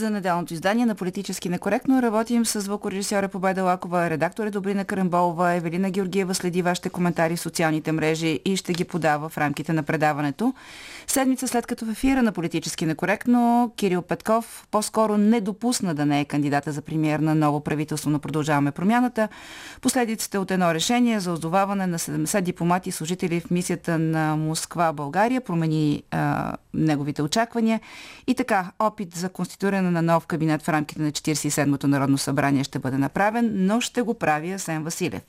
За неделното издание на Политически некоректно работим с звукорежисьора Победа Лакова, редактор е Добрина Карамболова, Евелина Георгиева следи вашите коментари в социалните мрежи и ще ги подава в рамките на предаването. Седмица след като в ефира на Политически некоректно, Кирил Петков по-скоро не допусна да не е кандидата за премьер на ново правителство на Продължаваме промяната. Последиците от едно решение за озоваване на 70 дипломати и служители в мисията на Москва, България промени а, неговите очаквания. И така, опит за конституиране на нов кабинет в рамките на 47-то Народно събрание ще бъде направен, но ще го прави Асен Василев.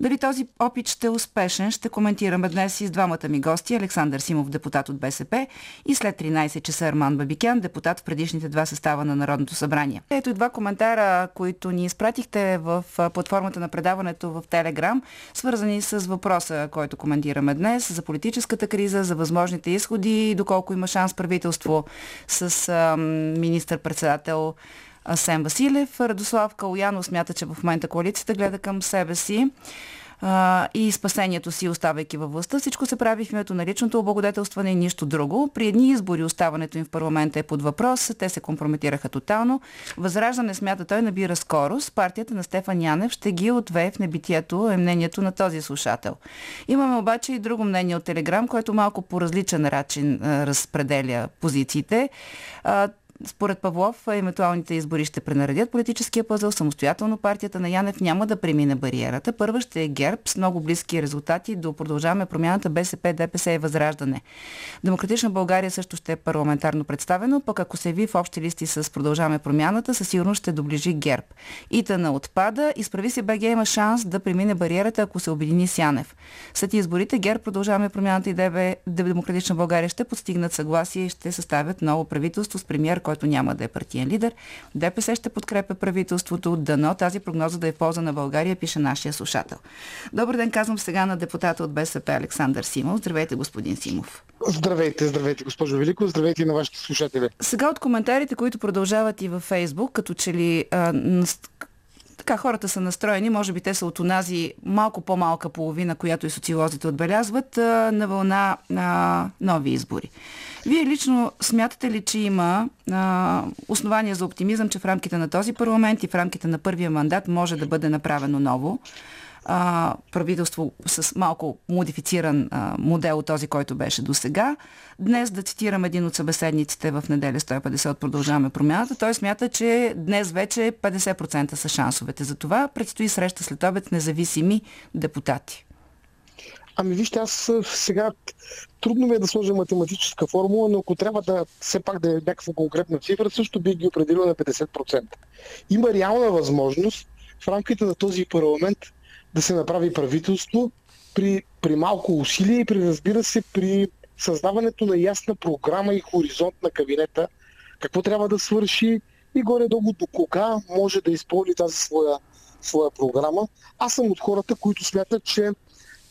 Дали този опит ще е успешен, ще коментираме днес и с двамата ми гости. Александър Симов, депутат от БСП и след 13 часа Арман Бабикян, депутат в предишните два състава на Народното събрание. Ето и два коментара, които ни изпратихте в платформата на предаването в Телеграм, свързани с въпроса, който коментираме днес, за политическата криза, за възможните изходи, доколко има шанс правителство с а, министър-председател Асен Василев. Радослав Калуяно смята, че в момента коалицията гледа към себе си а, и спасението си, оставайки във властта. Всичко се прави в името на личното облагодетелстване и нищо друго. При едни избори оставането им в парламента е под въпрос. Те се компрометираха тотално. Възраждане смята той набира скорост. Партията на Стефан Янев ще ги отвее в небитието е мнението на този слушател. Имаме обаче и друго мнение от Телеграм, което малко по различен начин разпределя позициите. А, според Павлов, евентуалните избори ще пренаредят политическия пъзъл. Самостоятелно партията на Янев няма да премине бариерата. Първа ще е ГЕРБ с много близки резултати до продължаваме промяната БСП, ДПС и Възраждане. Демократична България също ще е парламентарно представено, пък ако се ви в общи листи с продължаваме промяната, със сигурност ще доближи ГЕРБ. Итана отпада, изправи се БГ има шанс да премине бариерата, ако се обедини с Янев. След изборите ГЕРБ продължаваме промяната и ДБ, Демократична България ще постигнат съгласие и ще съставят ново правителство с премьер, който няма да е партиен лидер. ДПС ще подкрепя правителството. Дано тази прогноза да е в полза на България, пише нашия слушател. Добър ден, казвам сега на депутата от БСП Александър Симов. Здравейте, господин Симов. Здравейте, здравейте, госпожо Велико, здравейте на вашите слушатели. Сега от коментарите, които продължават и във Фейсбук, като че ли а, така хората са настроени, може би те са от онази малко по-малка половина, която и социолозите отбелязват, на вълна на нови избори. Вие лично смятате ли, че има а, основания за оптимизъм, че в рамките на този парламент и в рамките на първия мандат може да бъде направено ново? А, правителство с малко модифициран а, модел от този, който беше до сега. Днес да цитирам един от събеседниците в неделя 150 от Продължаваме промяната. Той смята, че днес вече 50% са шансовете. За това предстои среща след обед независими депутати. Ами вижте, аз сега трудно ми е да сложа математическа формула, но ако трябва да все пак да е някаква конкретна цифра, също бих ги определил на 50%. Има реална възможност в рамките на този парламент да се направи правителство при, при малко усилие и при, разбира се, при създаването на ясна програма и хоризонт на кабинета, какво трябва да свърши и горе-долу до кога може да изпълни тази своя, своя програма. Аз съм от хората, които смятат, че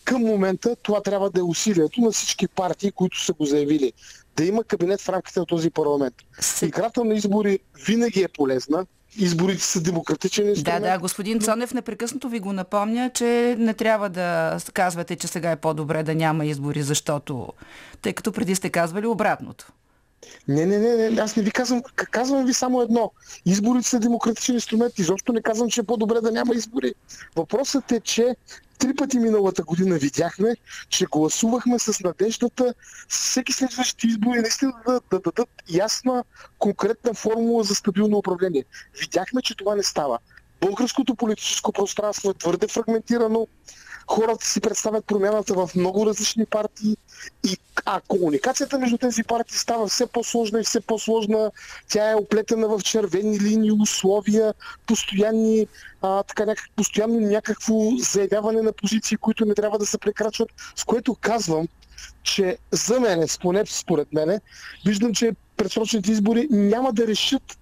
към момента това трябва да е усилието на всички партии, които са го заявили. Да има кабинет в рамките на този парламент. Играта на избори винаги е полезна. Изборите са демократичен инструмент. Да, да, господин Цонев непрекъснато ви го напомня, че не трябва да казвате, че сега е по-добре да няма избори, защото, тъй като преди сте казвали обратното. Не, не, не, не, аз не ви казвам, казвам ви само едно. Изборите са демократичен инструмент. Изобщо не казвам, че е по-добре да няма избори. Въпросът е, че три пъти миналата година видяхме, че гласувахме с надеждата всеки следващи избори наистина да, да дадат ясна, конкретна формула за стабилно управление. Видяхме, че това не става. Българското политическо пространство е твърде фрагментирано хората си представят промяната в много различни партии, и, а комуникацията между тези партии става все по-сложна и все по-сложна. Тя е оплетена в червени линии, условия, постоянни, а, така, някак, постоянно някакво заявяване на позиции, които не трябва да се прекрачват, с което казвам, че за мен, според мене, виждам, че предсрочните избори няма да решат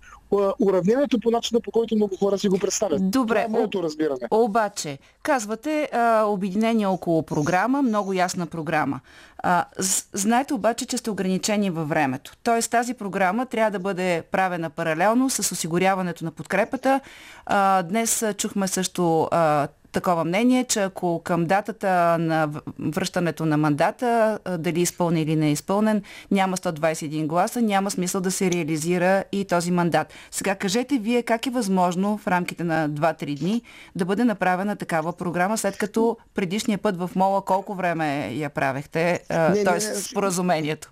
уравнението по начина, по който много хора си го представят. Добре. Това е моето разбиране. Обаче, казвате а, обединение около програма, много ясна програма. А, знаете обаче, че сте ограничени във времето. Тоест тази програма трябва да бъде правена паралелно с осигуряването на подкрепата. А, днес чухме също а, такова мнение, че ако към датата на връщането на мандата, дали изпълнен или не е изпълнен, няма 121 гласа, няма смисъл да се реализира и този мандат. Сега кажете вие как е възможно в рамките на 2-3 дни да бъде направена такава програма, след като предишния път в Мола колко време я правехте, т.е. споразумението?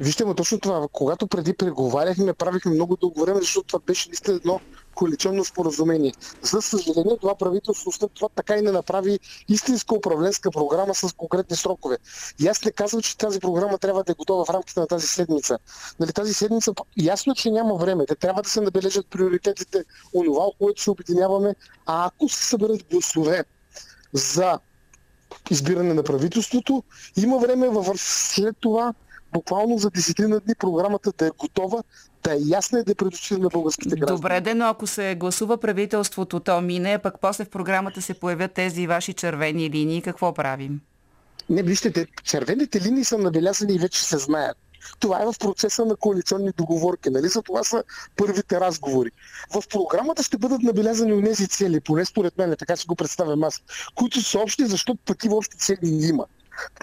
Вижте, но точно това. Когато преди преговаряхме, правихме много дълго време, защото това беше наистина едно коалиционно споразумение. За съжаление, това правителство след това така и не направи истинска управленска програма с конкретни срокове. И аз не казвам, че тази програма трябва да е готова в рамките на тази седмица. Нали, тази седмица ясно, че няма време. Те трябва да се набележат приоритетите, онова, което се обединяваме, а ако се съберат гласове за избиране на правителството, има време в след това буквално за десетина дни програмата да е готова, да е ясна и да е предотвратена на българските граждани. Добре, де, но ако се гласува правителството, то мине, пък после в програмата се появят тези ваши червени линии, какво правим? Не, вижте, червените линии са набелязани и вече се знаят. Това е в процеса на коалиционни договорки. Нали? За това са първите разговори. В програмата ще бъдат набелязани у тези цели, поне според мен, така си го представям аз, които са общи, защото такива общи цели има.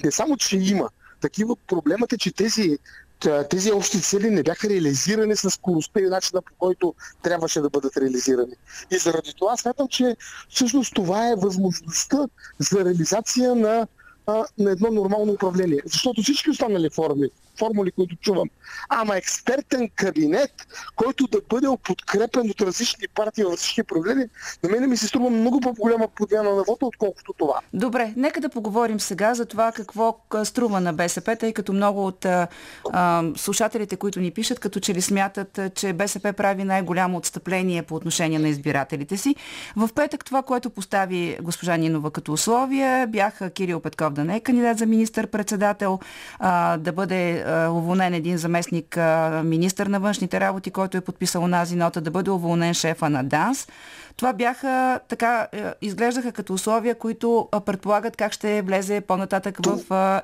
Не само, че има, такива. Проблемът е, че тези, тези общи цели не бяха реализирани с скоростта и начина по който трябваше да бъдат реализирани. И заради това смятам, че всъщност това е възможността за реализация на на едно нормално управление. Защото всички останали форми, формули, които чувам, ама експертен кабинет, който да бъде подкрепен от различни партии във всички проблеми, на мен ми се струва много по-голяма подмяна на вода, отколкото това. Добре, нека да поговорим сега за това какво струва на БСП, тъй като много от а, слушателите, които ни пишат, като че ли смятат, че БСП прави най-голямо отстъпление по отношение на избирателите си. В петък това, което постави госпожа Нинова като условие, бяха Кирил Петков да не е кандидат за министър-председател, а, да бъде а, уволнен един заместник а, министър на външните работи, който е подписал онази нота, да бъде уволнен шефа на ДАНС. Това бяха, така, е, изглеждаха като условия, които предполагат как ще влезе по-нататък в,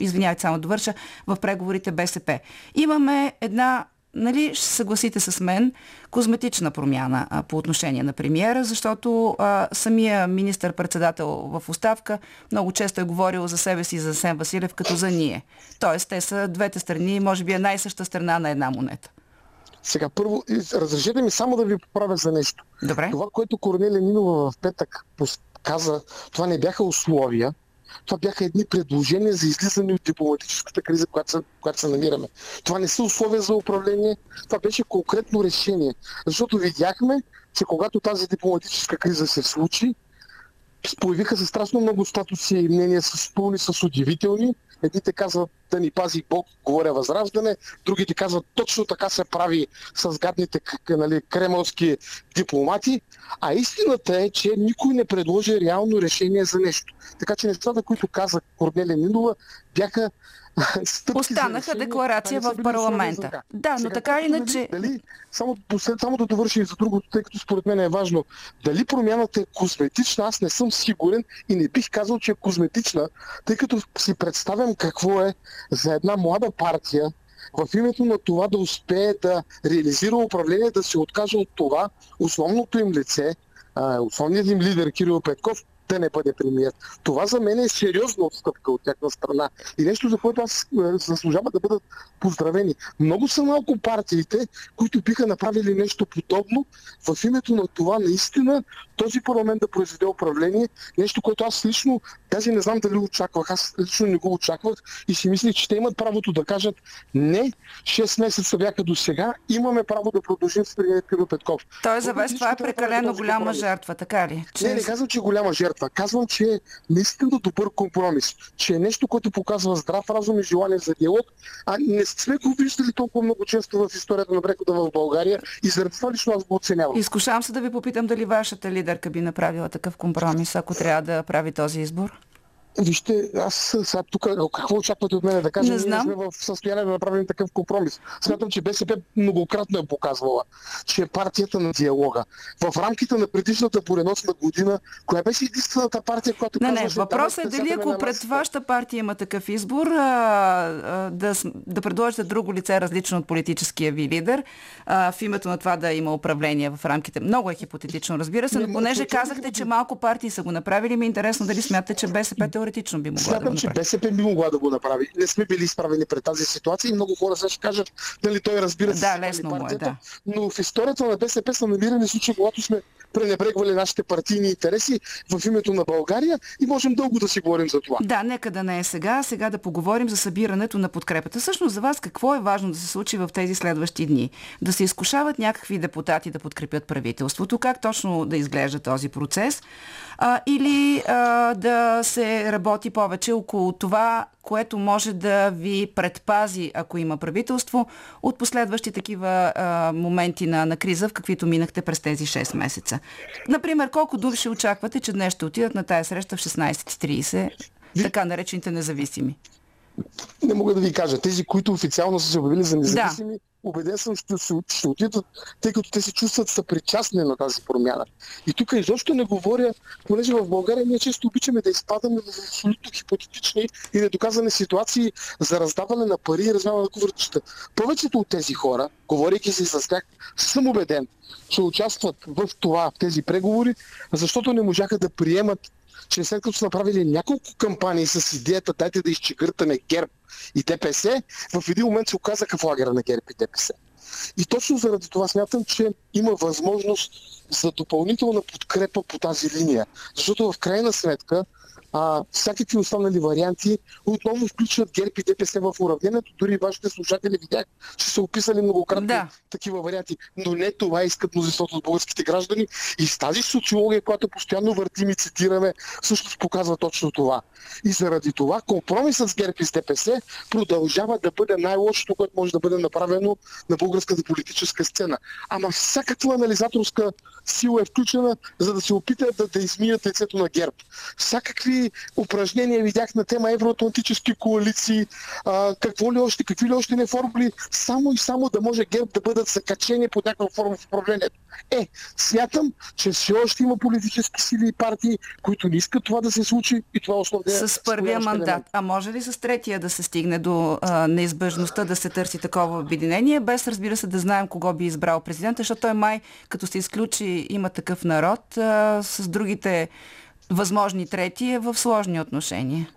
извинявайте само довърша, в преговорите БСП. Имаме една нали, ще съгласите с мен, козметична промяна а, по отношение на премиера, защото а, самия министър-председател в оставка много често е говорил за себе си и за Сен Василев като за ние. Тоест, те са двете страни, може би е най-съща страна на една монета. Сега, първо, разрешете ми само да ви поправя за нещо. Добре. Това, което Корнелия Нинова в петък каза, това не бяха условия, това бяха едни предложения за излизане от дипломатическата криза, която се, която се намираме. Това не са условия за управление, това беше конкретно решение. Защото видяхме, че когато тази дипломатическа криза се случи, появиха се страшно много статуси и мнения с пълни с удивителни. Едните казват да ни пази Бог, говоря възраждане, другите казват точно така се прави с гадните нали, кремълски дипломати, а истината е, че никой не предложи реално решение за нещо. Така че нещата, които каза Корнелия Нинова, бяха Останаха декларация в парламента. Да, но така или иначе... Дали, само, само да довършим за другото, тъй като според мен е важно. Дали промяната е козметична, аз не съм сигурен и не бих казал, че е козметична, тъй като си представям какво е за една млада партия, в името на това да успее да реализира управление, да се откаже от това, основното им лице, основният им лидер Кирил Петков, да не бъде премиер. Това за мен е сериозна отстъпка от тяхна страна и нещо, за което аз е, заслужава да бъдат поздравени. Много са малко партиите, които биха направили нещо подобно в името на това наистина този парламент да произведе управление, нещо, което аз лично даже не знам дали очаквах, аз лично не го очаквах и си мислих, че те имат правото да кажат не, 6 месеца бяха до сега, имаме право да продължим с премиер Кирил Петков. Той за вас това е прекалено голяма жертва, така ли? Че... Не, не казвам, че е голяма жертва. Казвам, че е наистина добър компромис, че е нещо, което показва здрав разум и желание за диалог, а не сме го виждали толкова много често в историята на прехода в България и заради това лично аз го оценявам. Изкушавам се да ви попитам дали вашата лидерка би направила такъв компромис, ако трябва да прави този избор. Вижте, аз сега тук какво очаквате от мен да кажа? Не знам. Ние сме в състояние да направим такъв компромис. Смятам, че БСП многократно е показвала, че е партията на диалога. В рамките на предишната пореносна година, коя беше единствената партия, която Не, не, казваше, въпросът е «Давайте дали ако пред масата». вашата партия има такъв избор, а, а, да, да предложите друго лице, различно от политическия ви лидер, а, в името на това да има управление в рамките. Много е хипотетично, разбира се, Не, но не, понеже казахте, ги- че малко партии са го направили, ми е интересно дали смятате, че БСП теоретично би могла да го Смятам, че. БСП би могла да го направи. Не сме били изправени пред тази ситуация и много хора сега ще кажат, дали той разбира се. Да, лесно му е, партията, да. Но в историята на БСП са намирани случаи, когато сме пренебрегвали нашите партийни интереси в името на България и можем дълго да си говорим за това. Да, нека да не е сега. Сега да поговорим за събирането на подкрепата. Всъщност за вас какво е важно да се случи в тези следващи дни? Да се изкушават някакви депутати да подкрепят правителството? Как точно да изглежда този процес? А, или а, да се работи повече около това, което може да ви предпази, ако има правителство, от последващи такива а, моменти на, на криза, в каквито минахте през тези 6 месеца. Например, колко души очаквате, че днес ще отидат на тая среща в 16.30, така наречените независими? Не мога да ви кажа. Тези, които официално са се обявили за независими, убеден съм, ще, ще, отидат, тъй като те се чувстват съпричастни на тази промяна. И тук изобщо не говоря, понеже в България ние често обичаме да изпадаме в абсолютно хипотетични и недоказани ситуации за раздаване на пари и размяна на кувъртчета. Повечето от тези хора, говорейки си с тях, съм убеден, че участват в това, в тези преговори, защото не можаха да приемат че след като са направили няколко кампании с идеята дайте да изчегъртаме ГЕРБ и ДПС, в един момент се оказаха в лагера на ГЕРБ и ДПС. И точно заради това смятам, че има възможност за допълнителна подкрепа по тази линия. Защото в крайна сметка а, всякакви останали варианти отново включват ГЕРБ и ДПС в уравнението. Дори вашите слушатели видях, че са описали многократно Да. такива варианти. Но не това искат мнозинството от българските граждани. И с тази социология, която постоянно въртим и цитираме, всъщност показва точно това. И заради това компромисът с ГЕРБ и с ДПС продължава да бъде най-лошото, което може да бъде направено на българската политическа сцена. Ама всякаква анализаторска сила е включена, за да се опитат да, да измият лицето на ГЕРБ. Всякакви упражнения видях на тема евроатлантически коалиции, а, какво ли още, какви ли още не формули, само и само да може ГЕРБ да бъдат закачени по някаква форма в управлението. Е, смятам, че все още има политически сили и партии, които не искат това да се случи и това е основният С първия мандат. елемент. А може ли с третия да се стигне до а, неизбежността да се търси такова обединение, без разбира се да знаем кого би избрал президента, защото той май, като се изключи има такъв народ, а, с другите възможни трети е в сложни отношения.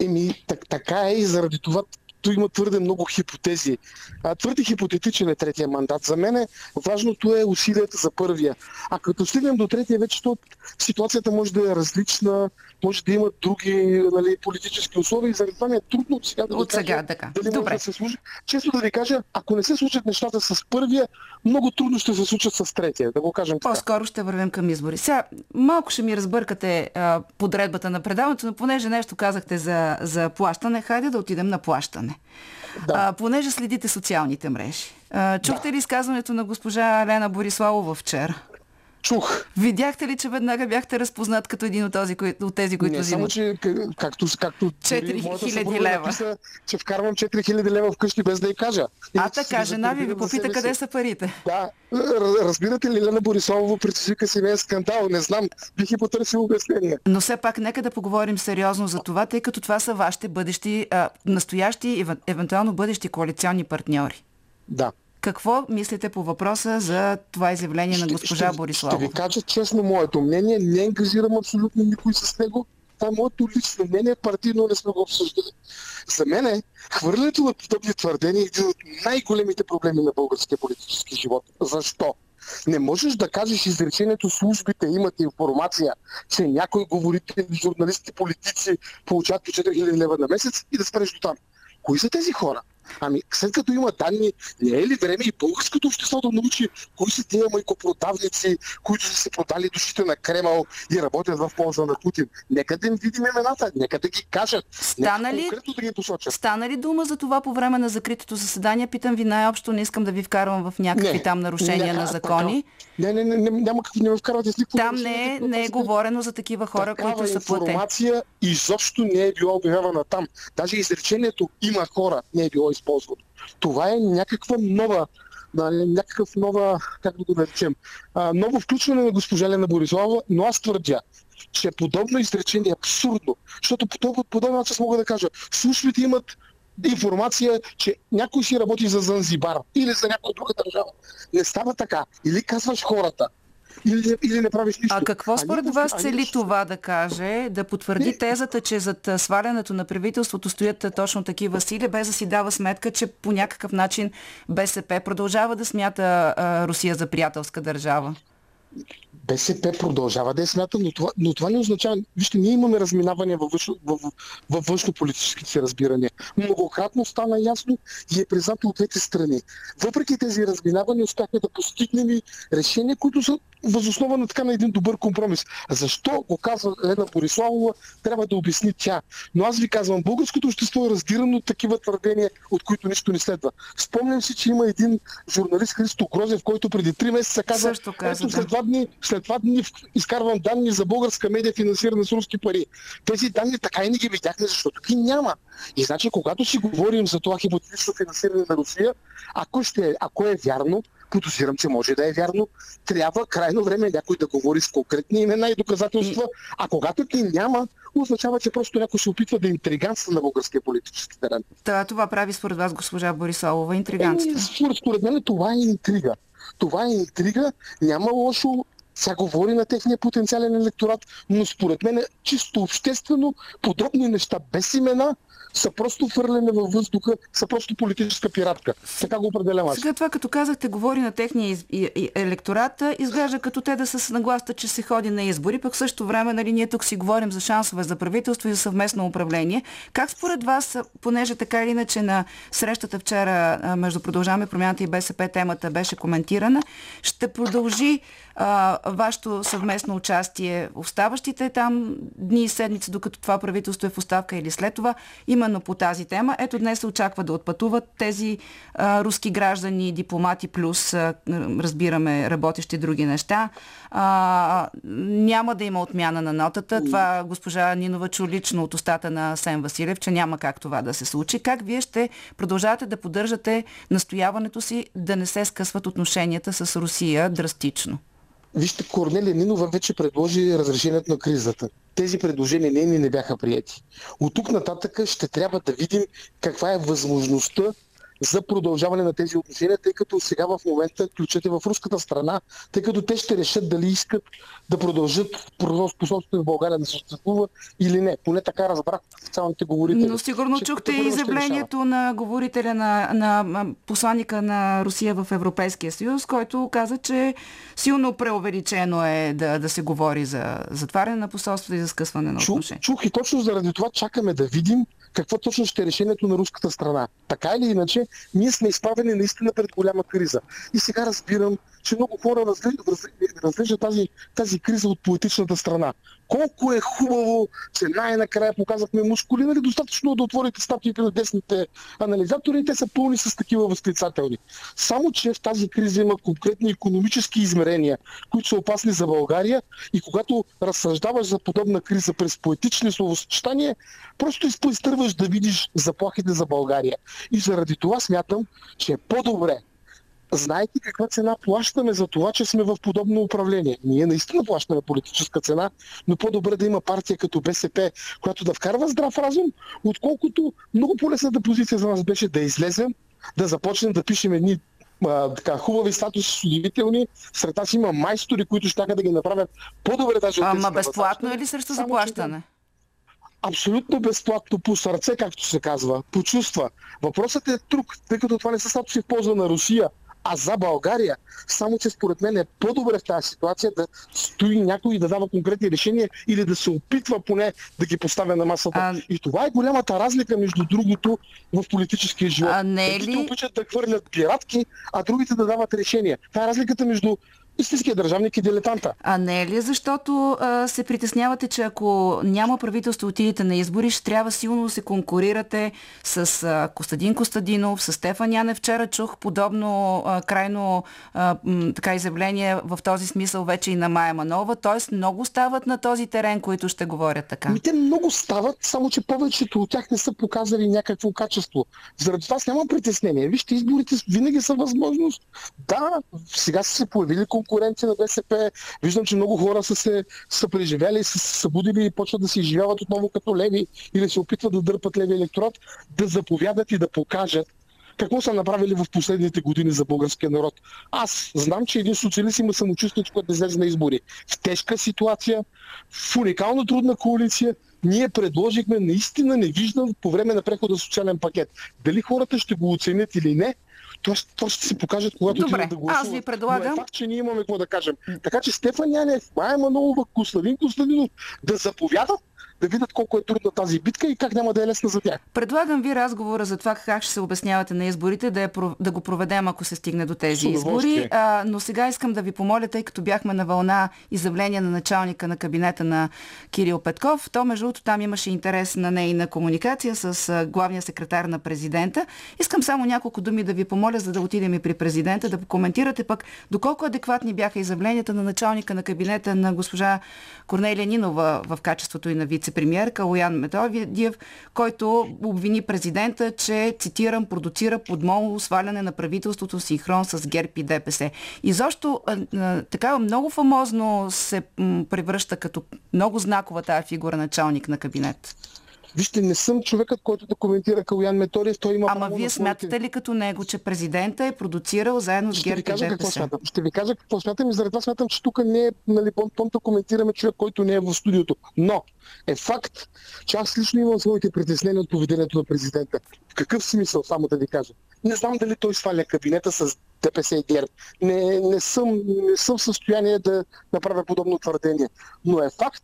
Еми, так, така е и заради това tu има твърде много хипотези. А, твърде хипотетичен е третия мандат. За мен е, важното е усилията за първия. А като стигнем до третия, вече то, ситуацията може да е различна, може да има други нали, политически условия и заради това ми е трудно от сега да От сега, кажа така. дали може Добре. да се случи. Често да ви кажа, ако не се случат нещата с първия, много трудно ще се случат с третия, да го кажем така. По-скоро ще вървим към избори. Сега, малко ще ми разбъркате а, подредбата на предаването, но понеже нещо казахте за, за плащане, хайде да отидем на плащане. Да. А, понеже следите социалните мрежи. А, чухте ли изказването на госпожа Лена Бориславова вчера? Чух. Видяхте ли, че веднага бяхте разпознат като един от, този, от тези, които Не, само, взимат? че к- както, както Четири дори моята хиляди съпруга лева. Написа, че вкарвам 4000 лева вкъщи без да й кажа. А Иначе така, жена ви ви попита къде са парите. Да, разбирате ли, Лена Борисова предизвика е скандал, не знам, бих и потърсил обяснение. Но все пак нека да поговорим сериозно за това, тъй като това са вашите бъдещи, а, настоящи и евен- евентуално бъдещи коалиционни партньори. Да. Какво мислите по въпроса за това изявление на госпожа ще, Бориславова? Ще ви кажа честно моето мнение, не ангажирам абсолютно никой с него. Това е моето лично мнение, партийно не сме го обсъждали. За мен е, хвърлянето на подобни твърдения е един от най-големите проблеми на българския политически живот. Защо? Не можеш да кажеш изречението службите имат информация, че някои говорители, журналисти, политици получават по 4000 лева на месец и да спреш до там. Кои са тези хора? Ами, след като има данни, не е ли време и българското общество да научи кои са тия майкопродавници, които са се продали душите на Кремъл и работят в полза на Путин? Нека да им видим имената, нека да ги кажат. Стана ли, да ги посочат. Стана ли дума за това по време на закритото заседание? Питам ви най-общо, не искам да ви вкарвам в някакви не, там нарушения не, на закони. Не, не, не, не, няма какво не ме вкарвате с никакво Там не, не е говорено за такива хора, които са платени. информация изобщо не е била обявявана там. Даже изречението има хора не е било използвано. Това е някаква нова някакъв нова, как да го наречем, ново включване на госпожа Лена Борислава, но аз твърдя, че подобно изречение е абсурдно, защото по подобно начин мога да кажа, службите имат информация, че някой си работи за Занзибар или за някоя друга държава. Не става така. Или казваш хората, или, или не правиш нищо. А какво според вас цели нищо... това да каже? Да потвърди не. тезата, че зад свалянето на правителството стоят точно такива сили, без да си дава сметка, че по някакъв начин БСП продължава да смята а, Русия за приятелска държава? БСП продължава да е смята, но това, но това не означава... Вижте, ние имаме разминавания във, външно, във, във външно-политическите си разбирания. Многократно стана ясно и е признато от двете страни. Въпреки тези разминавания успяхме да постигнем и решения, които са възоснова на така на един добър компромис. Защо го казва Лена Бориславова, трябва да обясни тя. Но аз ви казвам, българското общество е раздирано от такива твърдения, от които нищо не следва. Спомням си, че има един журналист Христо Грозев, който преди три месеца каза, каза ето след два дни, след това дни изкарвам данни за българска медия, финансирана с руски пари. Тези данни така и не ги видяхме, защото ги няма. И значи, когато си говорим за това хипотетично финансиране на Русия, ако, ще, ако е вярно, подозирам, че може да е вярно, трябва крайно време някой да говори с конкретни имена и доказателства, а когато ги няма, означава, че просто някой се опитва да интриганства на българския политически терен. Да, това прави според вас госпожа Борисолова интриганство. Е, според, според мен това е интрига. Това е интрига, няма лошо сега говори на техния потенциален електорат, но според мен чисто обществено подобни неща без имена са просто фърлене във въздуха, са просто политическа пиратка. Така го определям аз. Сега това, като казахте, говори на техния из... електорат, изглежда като те да са с нагласта, че се ходи на избори, пък също време, нали, ние тук си говорим за шансове за правителство и за съвместно управление. Как според вас, понеже така или иначе на срещата вчера между Продължаваме промяната и БСП темата беше коментирана, ще продължи а, вашето съвместно участие оставащите там дни и седмици, докато това правителство е в оставка или след това, именно по тази тема. Ето днес се очаква да отпътуват тези а, руски граждани, дипломати плюс, а, разбираме, работещи други неща. А, няма да има отмяна на нотата. Това госпожа Нинова чу лично от устата на Сен Василев, че няма как това да се случи. Как вие ще продължавате да поддържате настояването си да не се скъсват отношенията с Русия драстично? Вижте, Корнелия Нинова вече предложи разрешението на кризата. Тези предложения не, не бяха прияти. От тук нататък ще трябва да видим каква е възможността за продължаване на тези отношения, тъй като сега в момента ключът е в руската страна, тъй като те ще решат дали искат да продължат способството в България да съществува или не. Поне така разбрах официалните говорители. Но сигурно чухте и изявлението на говорителя на, на посланника на Русия в Европейския съюз, който каза, че силно преувеличено е да, да се говори за затваряне на посолството и за скъсване на отношения. Чух, чух и точно заради това чакаме да видим какво точно ще е решението на руската страна. Така или иначе, ние сме изправени наистина пред голяма криза. И сега разбирам, че много хора разглеждат тази, тази криза от политичната страна. Колко е хубаво, че най-накрая показахме мускули, нали достатъчно да отворите статиите на десните анализатори и те са пълни с такива възклицателни. Само, че в тази криза има конкретни економически измерения, които са опасни за България и когато разсъждаваш за подобна криза през поетични словосъчетания, просто изпъстърваш да видиш заплахите за България. И заради това смятам, че е по-добре Знаете каква цена плащаме за това, че сме в подобно управление? Ние наистина плащаме политическа цена, но по-добре да има партия като БСП, която да вкарва здрав разум, отколкото много по-лесната позиция за нас беше да излезем, да започнем да пишем едни а, така, хубави статуси, удивителни. Сред нас има майстори, които ще да ги направят по-добре даже Ама безплатно или срещу заплащане? абсолютно безплатно по сърце, както се казва, по чувства. Въпросът е друг, тъй като това не са статуси в полза на Русия, а за България. Само, че според мен е по-добре в тази ситуация да стои някой и да дава конкретни решения или да се опитва поне да ги поставя на масата. А... И това е голямата разлика, между другото, в политическия живот. А не е ли... Едните обичат да хвърлят пиратки, а другите да дават решения. Това е разликата между истинския държавник и дилетанта. А не е ли защото а, се притеснявате, че ако няма правителство, отидете на избори, ще трябва силно да се конкурирате с а, Костадин Костадинов, с Стефан Янев. Вчера чух подобно а, крайно а, м, така изявление в този смисъл вече и на Майя Манова. Тоест много стават на този терен, които ще говорят така. Ми те много стават, само че повечето от тях не са показали някакво качество. Заради това аз нямам притеснение. Вижте, изборите винаги са възможност. Да, сега са се появили конкуренция на БСП. Виждам, че много хора са се са преживяли, са се събудили и почват да се изживяват отново като леви или се опитват да дърпат леви електорат, да заповядат и да покажат какво са направили в последните години за българския народ. Аз знам, че един социалист има самочувствие, когато излезе на избори. В тежка ситуация, в уникално трудна коалиция, ние предложихме наистина невиждан по време на прехода социален пакет. Дали хората ще го оценят или не, това, това ще се покажат, когато Добре, да гласуват. аз ви предлагам... Но е факт, че ние имаме какво да кажем. Така че Стефан Янев, Майя Манолова, Костадин Костадинов да заповядат да видят колко е трудна тази битка и как няма да е лесна за тях. Предлагам ви разговора за това как ще се обяснявате на изборите, да, е, да го проведем, ако се стигне до тези избори. А, но сега искам да ви помоля, тъй като бяхме на вълна изявление на началника на кабинета на Кирил Петков, то между другото там имаше интерес на нейна комуникация с главния секретар на президента. Искам само няколко думи да ви помоля, за да отидем и при президента, да коментирате пък доколко адекватни бяха изявленията на началника на кабинета на госпожа Корнелия Нинова в качеството и на вице вице-премьер Калоян Методиев, който обвини президента, че, цитирам, продуцира подмолно сваляне на правителството синхрон с ГЕРБ и ДПС. И защо така много фамозно се превръща като много знакова тази фигура началник на кабинет. Вижте, не съм човекът, който да коментира Калуян Методиев. Той има Ама вие смятате ли като него, че президента е продуцирал заедно с ГЕРБ и ДПС? Какво смятам. Ще ви кажа какво смятам и заради това смятам, че тук не е нали, пом да коментираме човек, който не е в студиото. Но е факт, че аз лично имам своите притеснения от поведението на президента. В какъв смисъл, само да ви кажа? Не знам дали той сваля кабинета с ДПС и ГЕРБ. Не, не, съм, не съм в състояние да направя подобно твърдение. Но е факт,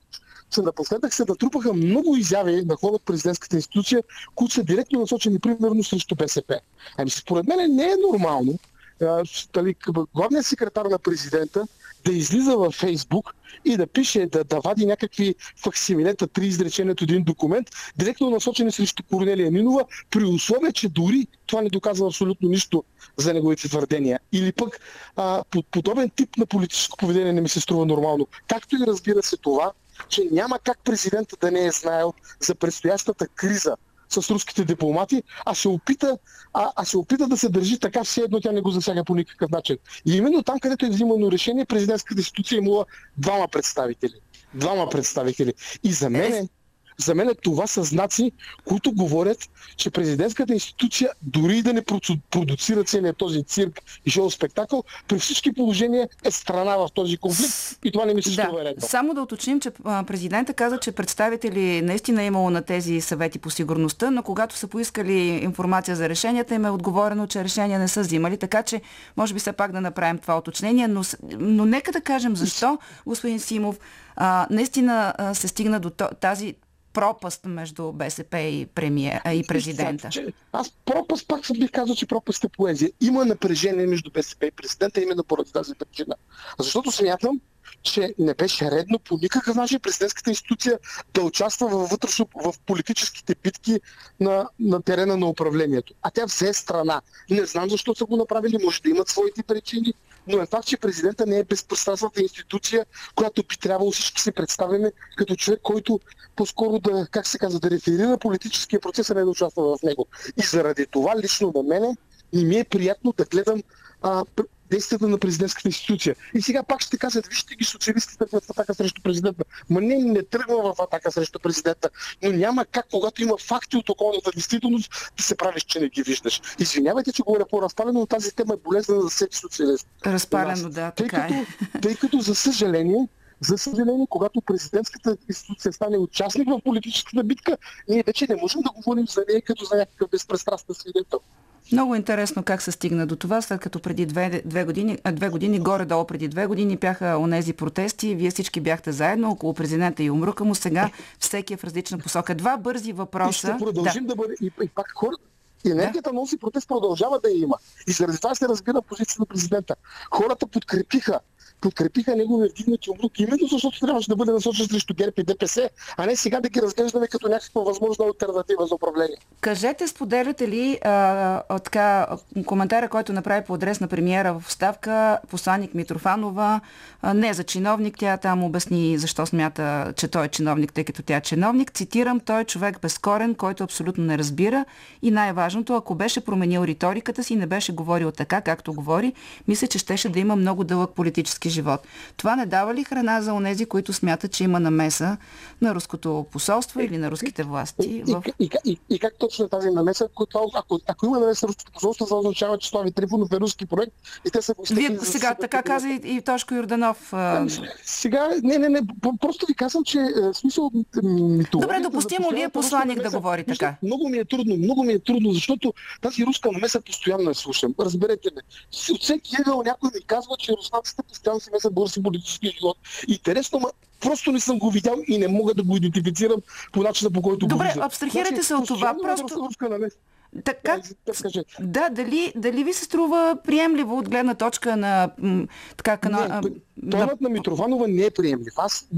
че напоследък се натрупаха много изяви на хора от президентската институция, които са директно насочени примерно срещу БСП. Ами според мен не е нормално дали, главният секретар на президента да излиза във Фейсбук и да пише, да, да вади някакви факсимилета, три изречения от един документ, директно насочени срещу Корнелия Нинова, при условие, че дори това не доказва абсолютно нищо за неговите твърдения. Или пък а, подобен тип на политическо поведение не ми се струва нормално. Както и разбира се това, че няма как президента да не е знаел за предстоящата криза с руските дипломати, а се опита, а, а се опита да се държи така, все едно тя не го засяга по никакъв начин. И именно там, където е взимано решение, президентската институция е имала двама представители. Двама представители. И за мен е, за мен това са знаци, които говорят, че президентската институция, дори да не продуцира целият този цирк и шоу спектакъл, при всички положения е страна в този конфликт и това не ми се да. редно. Само да уточним, че президента каза, че представители наистина е имало на тези съвети по сигурността, но когато са поискали информация за решенията, им е отговорено, че решения не са взимали, така че може би все пак да направим това уточнение, но, но нека да кажем защо, господин Симов, а, наистина а, се стигна до тази пропаст между БСП и, премиер, а, и президента? Аз пропаст пак съм бих казал, че пропаст е поезия. Има напрежение между БСП и президента именно поради тази причина. Защото смятам, че не беше редно по никакъв начин президентската институция да участва в, вътрешно, в политическите битки на, на терена на управлението. А тя взе страна. Не знам защо са го направили, може да имат своите причини, но е факт, че президента не е безпространствената институция, която би трябвало всички се представяме като човек, който по-скоро да, как се казва, да реферира политическия процес, а не да участва в него. И заради това лично на мене не ми е приятно да гледам а, действията на президентската институция. И сега пак ще кажат, вижте ги социалистите тръгват в атака срещу президента. Ма не, не тръгва в атака срещу президента. Но няма как, когато има факти от околната действителност, да се правиш, че не ги виждаш. Извинявайте, че говоря по-разпалено, но тази тема е болезнена за всеки социалист. Разпалено, да, тъй така като, е. Тъй като, за съжаление, за съжаление, когато президентската институция стане участник в политическата битка, ние вече не можем да говорим за нея като за някакъв безпристрастен свидетел. Много интересно как се стигна до това, след като преди две, две години, две години, горе-долу преди две години бяха онези протести, вие всички бяхте заедно около президента и умрука му, сега всеки е в различна посока. Два бързи въпроса. И ще продължим да, да бъде. И, и пак хора, енергията да. носи протест продължава да я има. И заради това се разбира позицията на президента. Хората подкрепиха подкрепиха неговия вдигнати умрук, именно защото трябваше да бъде насочен срещу ГЕРБ и ДПС, а не сега да ги разглеждаме като някаква възможна альтернатива за управление. Кажете, споделяте ли а, така, коментара, който направи по адрес на премиера в ставка посланник Митрофанова, а, не за чиновник, тя там обясни защо смята, че той е чиновник, тъй като тя е чиновник. Цитирам, той е човек безкорен, който абсолютно не разбира и най-важното, ако беше променил риториката си и не беше говорил така, както говори, мисля, че щеше да има много дълъг политически живот. Това не дава ли храна за онези, които смятат, че има намеса на руското посолство или на руските власти? В... И, и, и, и, и как точно е тази намеса? Ако, ако, ако има намеса на руското посолство, това означава, че Слави Трифонов е руски проект и те са Вие сега така каза и, и Тошко Юрданов. А... Сега, не, не, не, просто ви казвам, че е, смисъл... Добре, допустимо ли е посланник да говори така? Много ми е трудно, много ми е трудно, защото тази руска намеса постоянно я слушам. Разберете ме. От всеки ъгъл някой ми казва, че руснаците постоянно се месят български политически живот. Интересно, ма просто не съм го видял и не мога да го идентифицирам по начина по който Добре, го виждам. абстрахирайте значи, се от това. Просто... Така, да, дали, дали ви се струва приемливо от гледна точка на така кана... Не, тонът на... на Митрованова не е приемлив. Аз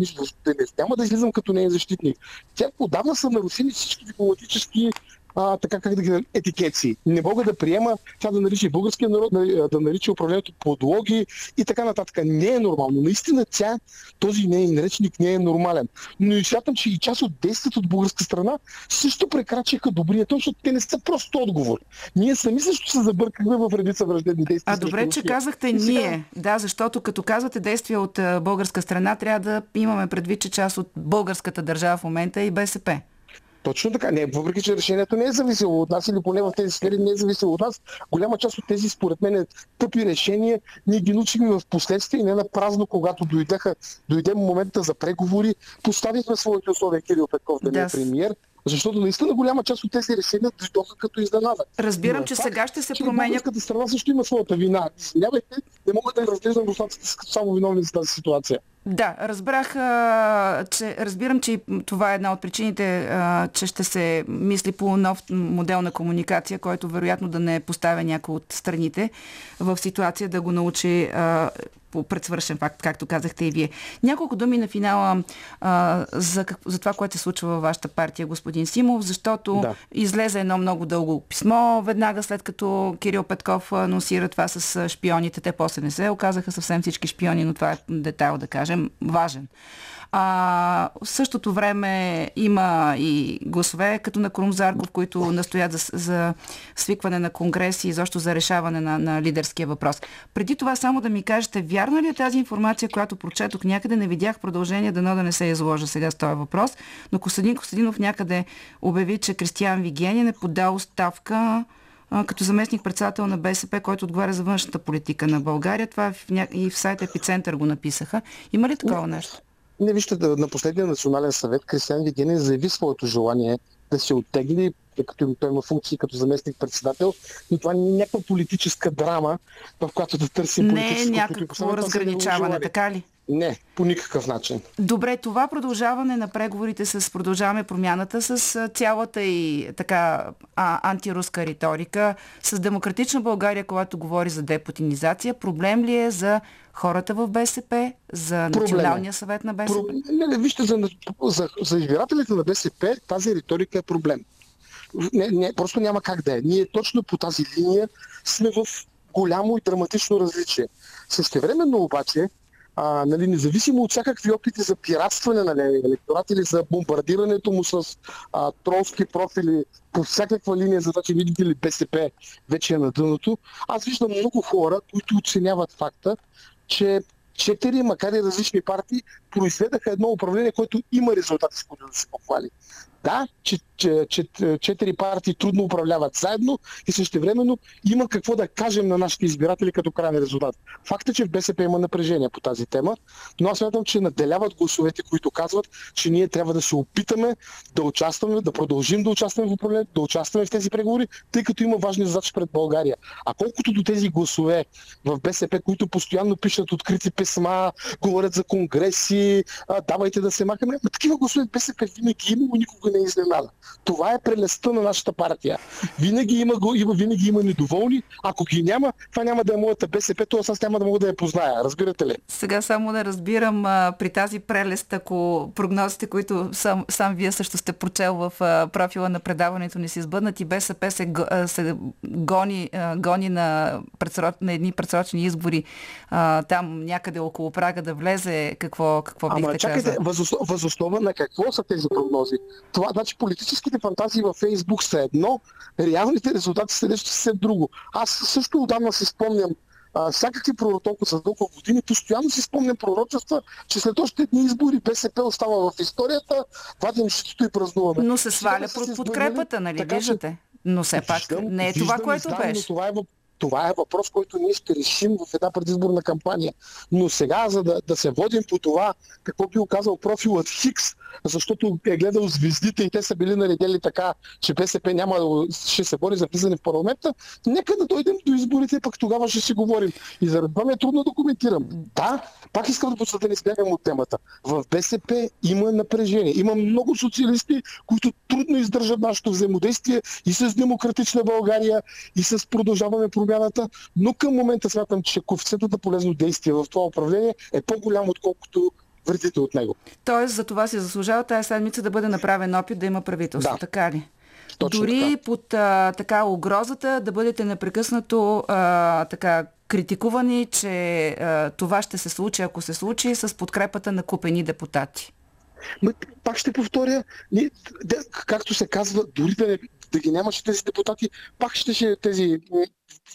няма да излизам като нея защитник. Тя отдавна са нарушени всички дипломатически а, така как да ги етикети. Не мога да приема тя да нарича българския народ, да нарича управлението подлоги и така нататък. Не е нормално. Наистина тя, този нейн речник не е нормален. Но и смятам, че и част от действията от българска страна също прекрачиха добрия тон, защото те не са просто отговор. Ние сами също се забъркахме в редица враждебни действия. А добре, че казахте и ние. Сега... Да, защото като казвате действия от българска страна, трябва да имаме предвид, че част от българската държава в момента е и БСП. Точно така. Не, въпреки, че решението не е зависело от нас или поне в тези сфери не е зависело от нас, голяма част от тези, според мен, тъпи решения ние ги научихме в последствие и не на празно, когато дойдеха, дойде момента за преговори, поставихме своите условия Кирил Петков да, не е премиер, защото наистина голяма част от тези решения дойдоха като изненада. Разбирам, Но, че факт, сега ще се променя. Българската страна също има своята вина. Извинявайте, не мога да разглеждам руснаците само виновни за тази ситуация. Да, разбрах, а, че разбирам, че това е една от причините, а, че ще се мисли по нов модел на комуникация, който вероятно да не поставя някой от страните в ситуация да го научи а, по предсвършен факт, както казахте и вие. Няколко думи на финала а, за, за това, което се случва във вашата партия, господин Симов, защото да. излезе едно много дълго писмо веднага след като Кирил Петков анонсира това с шпионите. Те после не се оказаха съвсем всички шпиони, но това е детайл да кажем, важен. А, в същото време има и гласове, като на Крум Зарков, които настоят за, за свикване на конгреси и защо за решаване на, на лидерския въпрос. Преди това само да ми кажете, вярна ли е тази информация, която прочетох някъде, не видях продължение, дано да не се изложа сега с този въпрос, но Костадин Костадинов някъде обяви, че Кристиан Вигенин е подал ставка като заместник председател на БСП, който отговаря за външната политика на България. Това е и в сайта Епицентър го написаха. Има ли такова нещо? Не вижте, на последния национален съвет Кристиан Вигенин заяви своето желание да се оттегли, тъй като той има функции като заместник председател, но това не е някаква политическа драма, в която да търсим политическо Не е някакво разграничаване, така ли? Не, по никакъв начин. Добре, това продължаване на преговорите с продължаваме промяната с цялата и така а, антируска риторика, с демократична България, когато говори за депутинизация, проблем ли е за хората в БСП, за Националния съвет на БСП? Про... Не, не, вижте, за, за, за избирателите на БСП тази риторика е проблем. Не, не, просто няма как да е. Ние точно по тази линия сме в голямо и драматично различие. Същевременно обаче, а, нали, независимо от всякакви опити за пиратстване на нали, електорат или за бомбардирането му с а, тролски профили по всякаква линия, за това, че видите ли БСП вече е на дъното, аз виждам много хора, които оценяват факта, че четири, макар и различни партии, произведаха едно управление, което има резултати, с които да се похвали. Да, че че, че, четири партии трудно управляват заедно и също времено има какво да кажем на нашите избиратели като крайен резултат. Факт е, че в БСП има напрежение по тази тема, но аз смятам, че наделяват гласовете, които казват, че ние трябва да се опитаме да участваме, да продължим да участваме в управлението, да участваме в тези преговори, тъй като има важни задачи пред България. А колкото до тези гласове в БСП, които постоянно пишат открити писма, говорят за конгреси, давайте да се махаме, такива гласове БСП винаги има, никога не е изненада. Това е прелестта на нашата партия. Винаги има, го, има, винаги има недоволни. Ако ги няма, това няма да е моята БСП, т.е. аз няма да мога да я позная. Разбирате ли? Сега само да разбирам а, при тази прелест, ако прогнозите, които сам, сам вие също сте прочел в а, профила на предаването не си сбъднат и БСП се, а, се гони, а, гони на, предсроч, на едни предсрочни избори а, там някъде около прага да влезе, какво, какво бихте Ама чакайте, възоснова на какво са тези прогнози? Това, значи политическите фантазии във Фейсбук са едно, реалните резултати са нещо съвсем друго. Аз също отдавна си спомням а, всякакви проротолки за толкова години, постоянно си спомням пророчества, че след още дни избори БСП остава в историята, вадим щитото и празнуваме. Но се сваля под подкрепата, нали така, виждате? Но все пак виждам, не е това, виждам, което беше. Това е, това е въпрос, който ние ще решим в една предизборна кампания. Но сега, за да, да се водим по това, какво би оказал профилът Хикс, защото е гледал звездите и те са били наредели така, че БСП няма ще се бори за влизане в парламента, нека да дойдем до изборите, пък тогава ще си говорим. И заради това ми е трудно да коментирам. Да, пак искам да почна да не избягам от темата. В БСП има напрежение. Има много социалисти, които трудно издържат нашето взаимодействие и с демократична България, и с продължаване промяната, но към момента смятам, че коефициентът на полезно действие в това управление е по-голям, отколкото вредите от него. Тоест, за това си заслужава тази седмица да бъде направен опит да има правителство, да. така ли? Точно Дори така. под а, така угрозата да бъдете непрекъснато а, така критикувани, че а, това ще се случи, ако се случи, с подкрепата на купени депутати. Пак ще повторя, както се казва, дори да, не, да ги нямаше тези депутати, пак ще, ще тези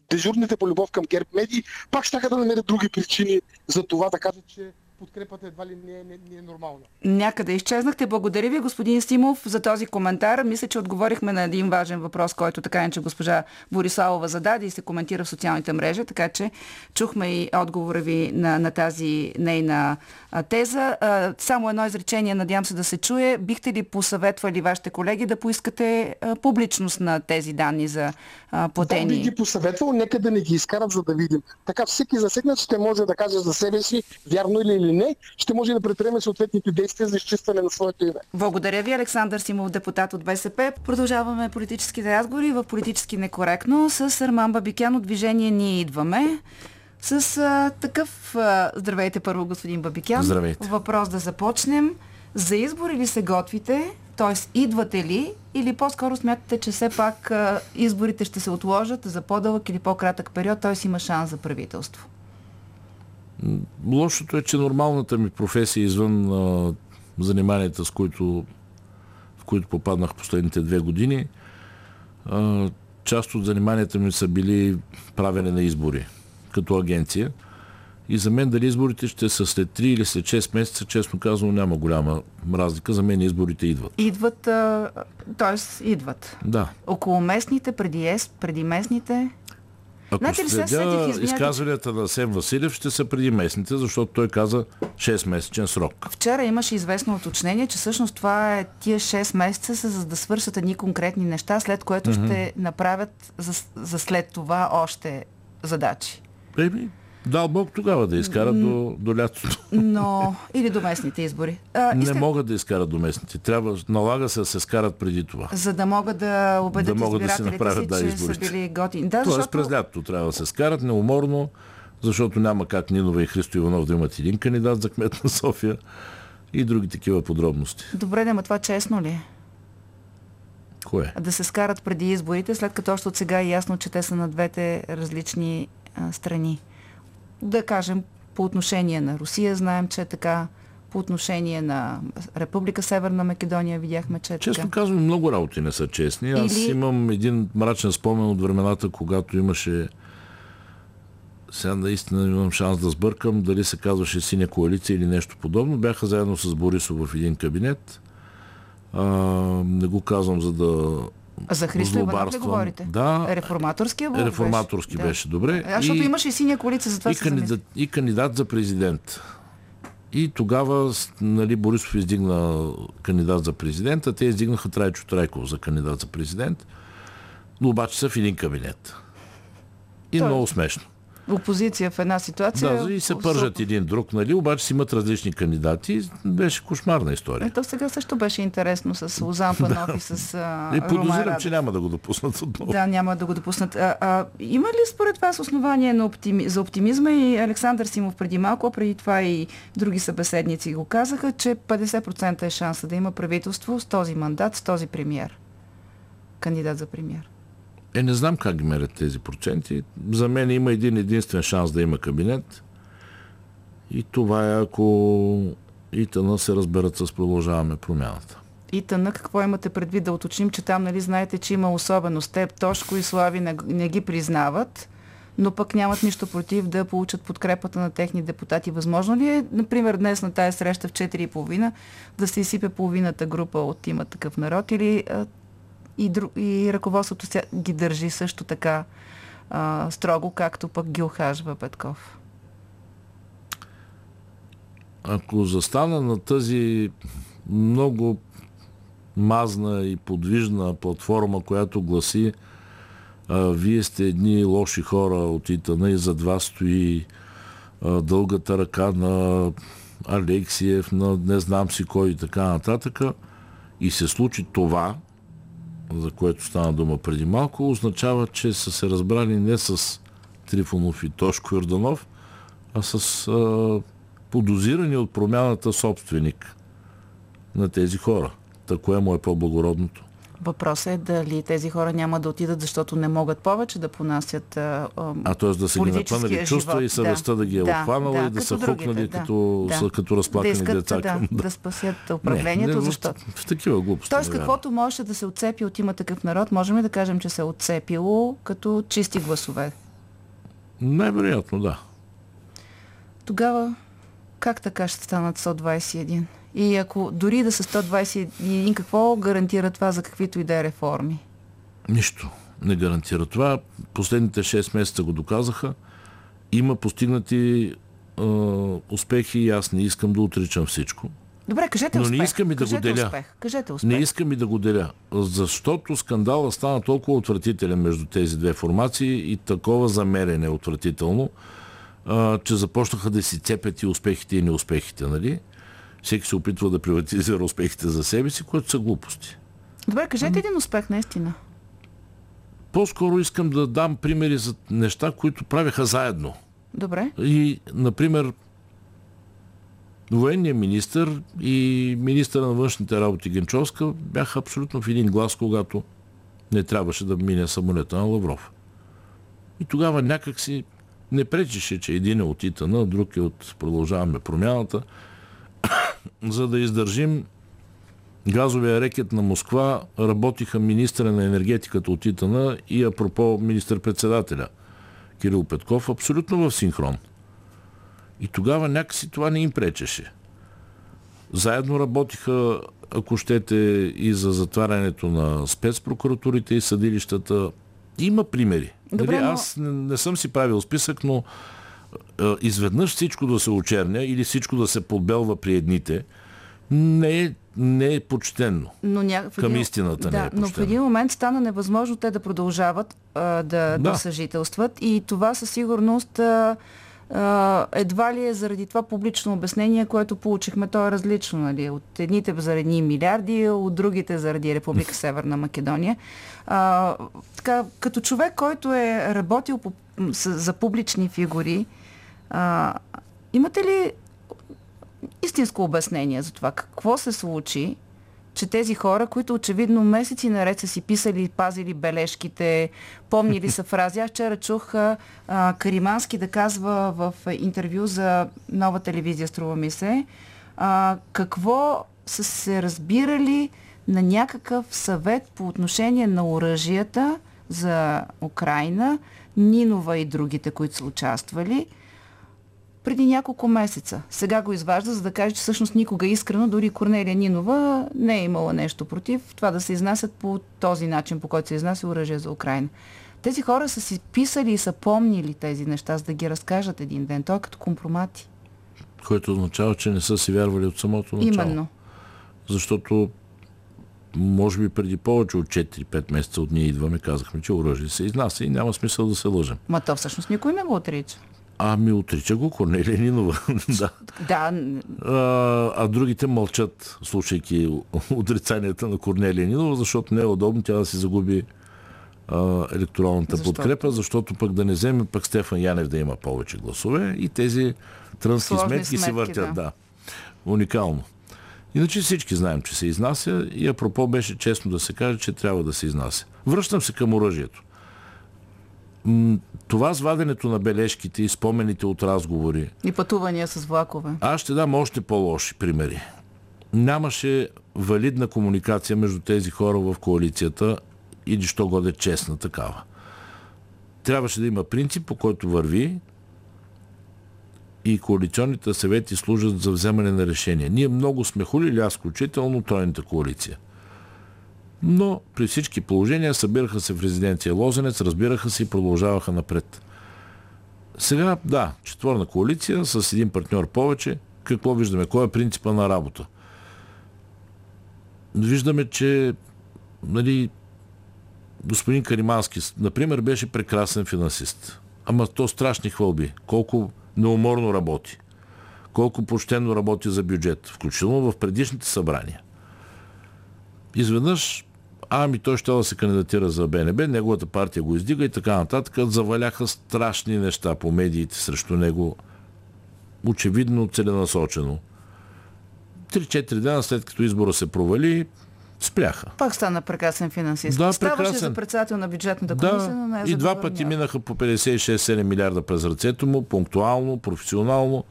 дежурните по любов към ГЕРБ медии, пак ще да намерят други причини за това да кажат, че подкрепата едва ли не е, не, не е нормална. Някъде изчезнахте. Благодаря ви, господин Стимов, за този коментар. Мисля, че отговорихме на един важен въпрос, който така иначе госпожа Бориславова зададе и се коментира в социалните мрежи, така че чухме и отговора ви на, на тази нейна теза. Само едно изречение, надявам се да се чуе. Бихте ли посъветвали вашите колеги да поискате публичност на тези данни за платени? Да, би ги посъветвал, нека да не ги изкарат, за да видим. Така всеки засегнат ще може да каже за себе си, вярно или или не, ще може да предприеме съответните действия за изчистване на своето име. Благодаря ви, Александър Симов, депутат от БСП. Продължаваме политическите разговори в политически некоректно с Арман Бабикян от движение Ние идваме. С а, такъв... А, здравейте първо, господин Бабикян. Здравейте. Въпрос да започнем. За избори ли се готвите? Т.е. идвате ли или по-скоро смятате, че все пак изборите ще се отложат за по-дълъг или по-кратък период, т.е. има шанс за правителство? Лошото е, че нормалната ми професия извън а, заниманията, с които, в които попаднах последните две години, а, част от заниманията ми са били правене на избори като агенция. И за мен дали изборите ще са след 3 или след 6 месеца, честно казано, няма голяма разлика. За мен изборите идват. Идват, т.е. идват. Да. Около местните, преди, ес, преди местните? Ако Знаете ли, следя изказванията на Сем Василев, ще са преди местните, защото той каза 6-месечен срок. Вчера имаше известно уточнение, че всъщност това е тия 6 месеца са за да свършат едни конкретни неща, след което mm-hmm. ще направят за, за след това още задачи. Еми, Дал Бог тогава да изкарат до, до лятото. Но, или до местните избори. А, не могат да изкарат до местните. Трябва, налага се да се скарат преди това. За да могат да убедят да могат да си направят, си, да, че изборите. са били готини. Да, Тоест защото... през лятото трябва да се скарат неуморно, защото няма как Нинова и Христо Иванов да имат един кандидат за кмет на София и други такива подробности. Добре, да, това честно ли е? Кое? Да се скарат преди изборите, след като още от сега е ясно, че те са на двете различни а, страни да кажем, по отношение на Русия знаем, че е така, по отношение на Република Северна Македония видяхме, че е Често така. казвам, много работи не са честни. Аз Или... имам един мрачен спомен от времената, когато имаше сега наистина имам шанс да сбъркам, дали се казваше синя коалиция или нещо подобно. Бяха заедно с Борисов в един кабинет. А, не го казвам, за да За Христо Иванов ли говорите? Да. Реформаторския блок Реформаторски беше, беше, добре. А, защото И- имаше и синя коалиция, затова и, се кандидат, и кандидат за президент. И тогава нали, Борисов издигна кандидат за президент, а те издигнаха Трайчо Трайков за кандидат за президент, но обаче са в един кабинет. И Той- много смешно. Опозиция в една ситуация. Да, и се пържат един друг, нали, обаче си имат различни кандидати. Беше кошмарна история. Ето сега също беше интересно с Лозан Панов и с а, И подозирам, Радев. че няма да го допуснат отново. Да, няма да го допуснат. А, а, има ли според вас основание на оптими... за оптимизма и Александър Симов преди малко, преди това и други събеседници го казаха, че 50% е шанса да има правителство с този мандат, с този премьер. Кандидат за премьер. Е, не знам как ги мерят тези проценти. За мен има един единствен шанс да има кабинет. И това е ако ИТН се разберат с продължаваме промяната. И тъна, какво имате предвид да уточним, че там, нали, знаете, че има особеност. Те, Тошко и Слави не, не ги признават, но пък нямат нищо против да получат подкрепата на техни депутати. Възможно ли е, например, днес на тая среща в 4.30 да се изсипе половината група от има такъв народ или а, и, дру, и ръководството ся- ги държи също така а, строго, както пък ги охажва Петков? Ако застана на тази много мазна и подвижна платформа, която гласи а, вие сте едни лоши хора от ИТН и зад вас стои а, дългата ръка на Алексиев, на не знам си кой и така нататък, и се случи това, за което стана дума преди малко, означава, че са се разбрали не с Трифонов и Тошко Йорданов, а с а, подозирани от промяната собственик на тези хора. Та кое му е по-благородното? Въпросът е дали тези хора няма да отидат, защото не могат повече да понасят а, а, т.е. да са ги напънали чувства живот. и съвестта да, ги е Да, обхванала да, и да са хукнали да, като, да. са, като да разплакани искат деца. да, към- да спасят управлението, не, не, в- защото... В, такива глупости. Тоест, каквото можеше да се отцепи от има такъв народ, можем ли да кажем, че се е отцепило като чисти гласове? Най-вероятно, да. Тогава как така ще станат 121? И ако дори да са 121, какво гарантира това за каквито и да е реформи? Нищо не гарантира това. Последните 6 месеца го доказаха. Има постигнати е, успехи и аз не искам да отричам всичко. Добре, кажете Но не успех. искам и да го кажете деля. Успех. Кажете успех. Не искам и да го деля, защото скандала стана толкова отвратителен между тези две формации и такова замерене е отвратително, а, че започнаха да си цепят и успехите и неуспехите, нали? Всеки се опитва да приватизира успехите за себе си, което са глупости. Добре, кажете един успех, наистина. По-скоро искам да дам примери за неща, които правеха заедно. Добре. И, например, военният министр и министър на външните работи Генчовска бяха абсолютно в един глас, когато не трябваше да мине самолета на Лавров. И тогава някак си не пречеше, че един е от ИТАН, а друг е от Продължаваме промяната, за да издържим газовия рекет на Москва работиха министра на енергетиката от ИТАН и апропо министър-председателя Кирил Петков абсолютно в синхрон. И тогава някакси това не им пречеше. Заедно работиха, ако щете, и за затварянето на спецпрокуратурите и съдилищата. Има примери. Добре, нали, но- Аз не, не съм си правил списък, но изведнъж всичко да се очерня или всичко да се подбелва при едните, не е, не е почтенно. Но ня... Към истината да, не е но в един момент стана невъзможно те да продължават а, да, да. Да. съжителстват и това със сигурност а, а, едва ли е заради това публично обяснение, което получихме, то е различно. Нали? От едните заради милиарди, от другите заради Република Северна Македония. А, така, като човек, който е работил по, с, за публични фигури, а, имате ли истинско обяснение за това какво се случи, че тези хора, които очевидно месеци наред са си писали пазили бележките, помнили са фрази. Аз вчера чух а, Каримански да казва в интервю за нова телевизия, струва ми се, а, какво са се разбирали на някакъв съвет по отношение на оръжията за Украина, Нинова и другите, които са участвали. Преди няколко месеца. Сега го изважда, за да каже, че всъщност никога искрено, дори Корнелия Нинова не е имала нещо против това да се изнасят по този начин, по който се изнася оръжие за Украина. Тези хора са си писали и са помнили тези неща, за да ги разкажат един ден. Той е като компромати. Което означава, че не са си вярвали от самото начало. Именно. Защото може би преди повече от 4-5 месеца от ние идваме, казахме, че оръжие се изнася и няма смисъл да се лъжем. Ма то всъщност никой не го отрича. Ами отрича го Корнелия Нинова. да. Да, А, а другите мълчат, слушайки отрицанията на Корнелия Нинова, защото не е удобно тя да си загуби а, електоралната Защото? подкрепа, защото пък да не вземе пък Стефан Янев да има повече гласове и тези трънски сметки, сметки, въртят. да. Да. Уникално. Иначе всички знаем, че се изнася и апропо беше честно да се каже, че трябва да се изнася. Връщам се към оръжието. Това с ваденето на бележките и спомените от разговори, и пътувания с влакове. аз ще дам още по-лоши примери. Нямаше валидна комуникация между тези хора в коалицията или що годе честна такава. Трябваше да има принцип, по който върви и коалиционните съвети служат за вземане на решения. Ние много сме хулили, аз включително тройната коалиция. Но при всички положения събираха се в резиденция Лозенец, разбираха се и продължаваха напред. Сега, да, четворна коалиция с един партньор повече. Какво виждаме? Кой е принципа на работа? Виждаме, че нали, господин Каримански, например, беше прекрасен финансист. Ама то страшни хвалби. Колко неуморно работи. Колко почтенно работи за бюджет. Включително в предишните събрания. Изведнъж ами той ще да се кандидатира за БНБ, неговата партия го издига и така нататък. Заваляха страшни неща по медиите срещу него. Очевидно целенасочено. 3-4 дена след като избора се провали, спряха. Пак стана прекрасен финансист. Да, Ставаше прекрасен. за председател на бюджетната комисия, но не Да, е и два да пъти минаха по 56-7 милиарда през ръцето му, пунктуално, професионално.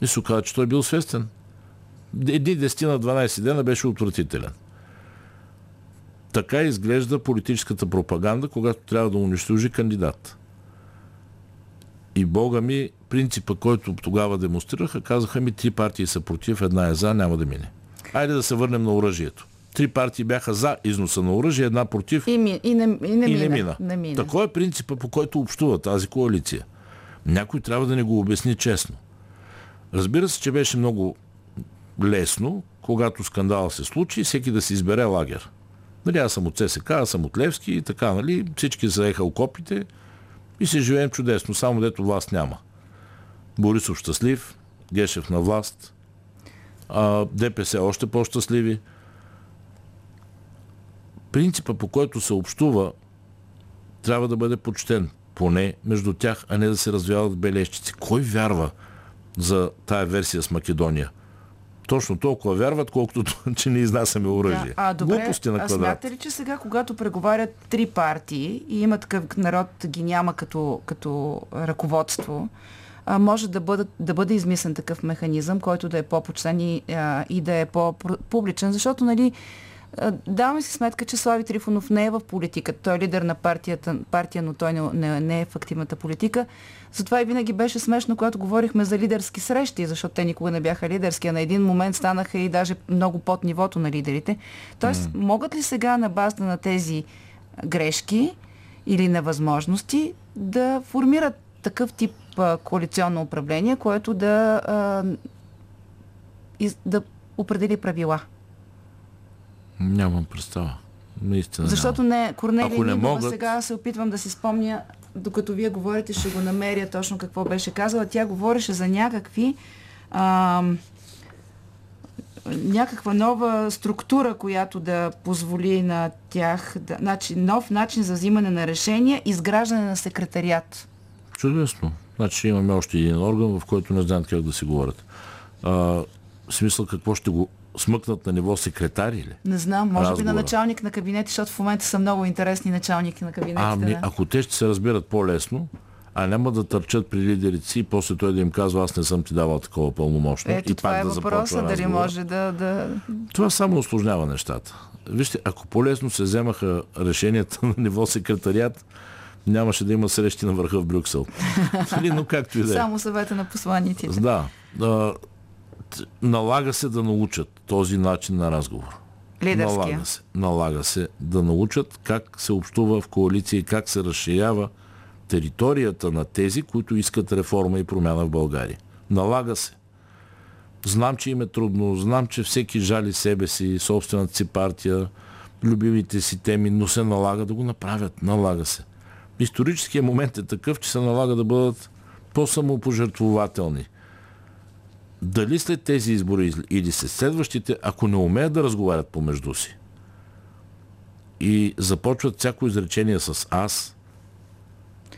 И се оказа, че той е бил свестен. Едни 10 на 12 дена беше отвратителен. Така изглежда политическата пропаганда, когато трябва да унищожи кандидат. И бога ми, принципа, който тогава демонстрираха, казаха ми три партии са против, една е за, няма да мине. Айде да се върнем на оръжието. Три партии бяха за износа на оръжие, една против И, ми, и, не, и не и мина. не мина. Не мина. Такой е принципа, по който общува тази коалиция. Някой трябва да ни го обясни честно. Разбира се, че беше много лесно, когато скандал се случи, всеки да си избере лагер. Нали, аз съм от ССК, аз съм от Левски и така, нали, всички заеха окопите и се живеем чудесно, само дето власт няма. Борисов щастлив, Гешев на власт, а, ДПС още по-щастливи. Принципа, по който се общува, трябва да бъде почтен. Поне между тях, а не да се развяват бележчици. Кой вярва за тая версия с Македония? Точно толкова вярват, колкото че не изнасяме оръжие. Да. А, добре, Глупости на а квадрат. смятате ли, че сега, когато преговарят три партии и има такъв народ, ги няма като, като ръководство, а, може да, бъдат, да бъде измислен такъв механизъм, който да е по-почтен и, а, и да е по-публичен, защото, нали, а, даваме си сметка, че Слави Трифонов не е в политиката. Той е лидер на партията, партия, но той не, не, не е в активната политика. Затова и винаги беше смешно, когато говорихме за лидерски срещи, защото те никога не бяха лидерски, а на един момент станаха и даже много под нивото на лидерите. Тоест, mm. могат ли сега на базата на тези грешки или невъзможности да формират такъв тип коалиционно управление, което да, да определи правила? Нямам представа. Наистина Защото не, Корнелия Ако не Нинова могат- сега се опитвам да си спомня, докато вие говорите, ще го намеря точно какво беше казала. Тя говореше за някакви а, някаква нова структура, която да позволи на тях, да, значи, нов начин за взимане на решения, изграждане на секретариат. Чудесно. Значи имаме още един орган, в който не знаят как да си говорят. А, в смисъл какво ще го смъкнат на ниво секретари ли? Не знам, може би Разговора. на началник на кабинети, защото в момента са много интересни началники на кабинетите. Ами, да. ако те ще се разбират по-лесно, а няма да търчат при лидерите си и после той да им казва, аз не съм ти давал такова пълномощно. Ето и това пак е да въпроса, дали може да, да... Това само осложнява нещата. Вижте, ако по-лесно се вземаха решенията на ниво секретариат, нямаше да има срещи на върха в Брюксел. Нали, но както и да е. Само съвета на посланиците. Да. Налага се да научат този начин на разговор. Лидерския. Налага се, налага се да научат как се общува в коалиция и как се разширява територията на тези, които искат реформа и промяна в България. Налага се. Знам, че им е трудно, знам, че всеки жали себе си, собствената си партия, любимите си теми, но се налага да го направят. Налага се. Историческият момент е такъв, че се налага да бъдат по-самопожертвователни. Дали след тези избори или след следващите, ако не умеят да разговарят помежду си и започват всяко изречение с аз,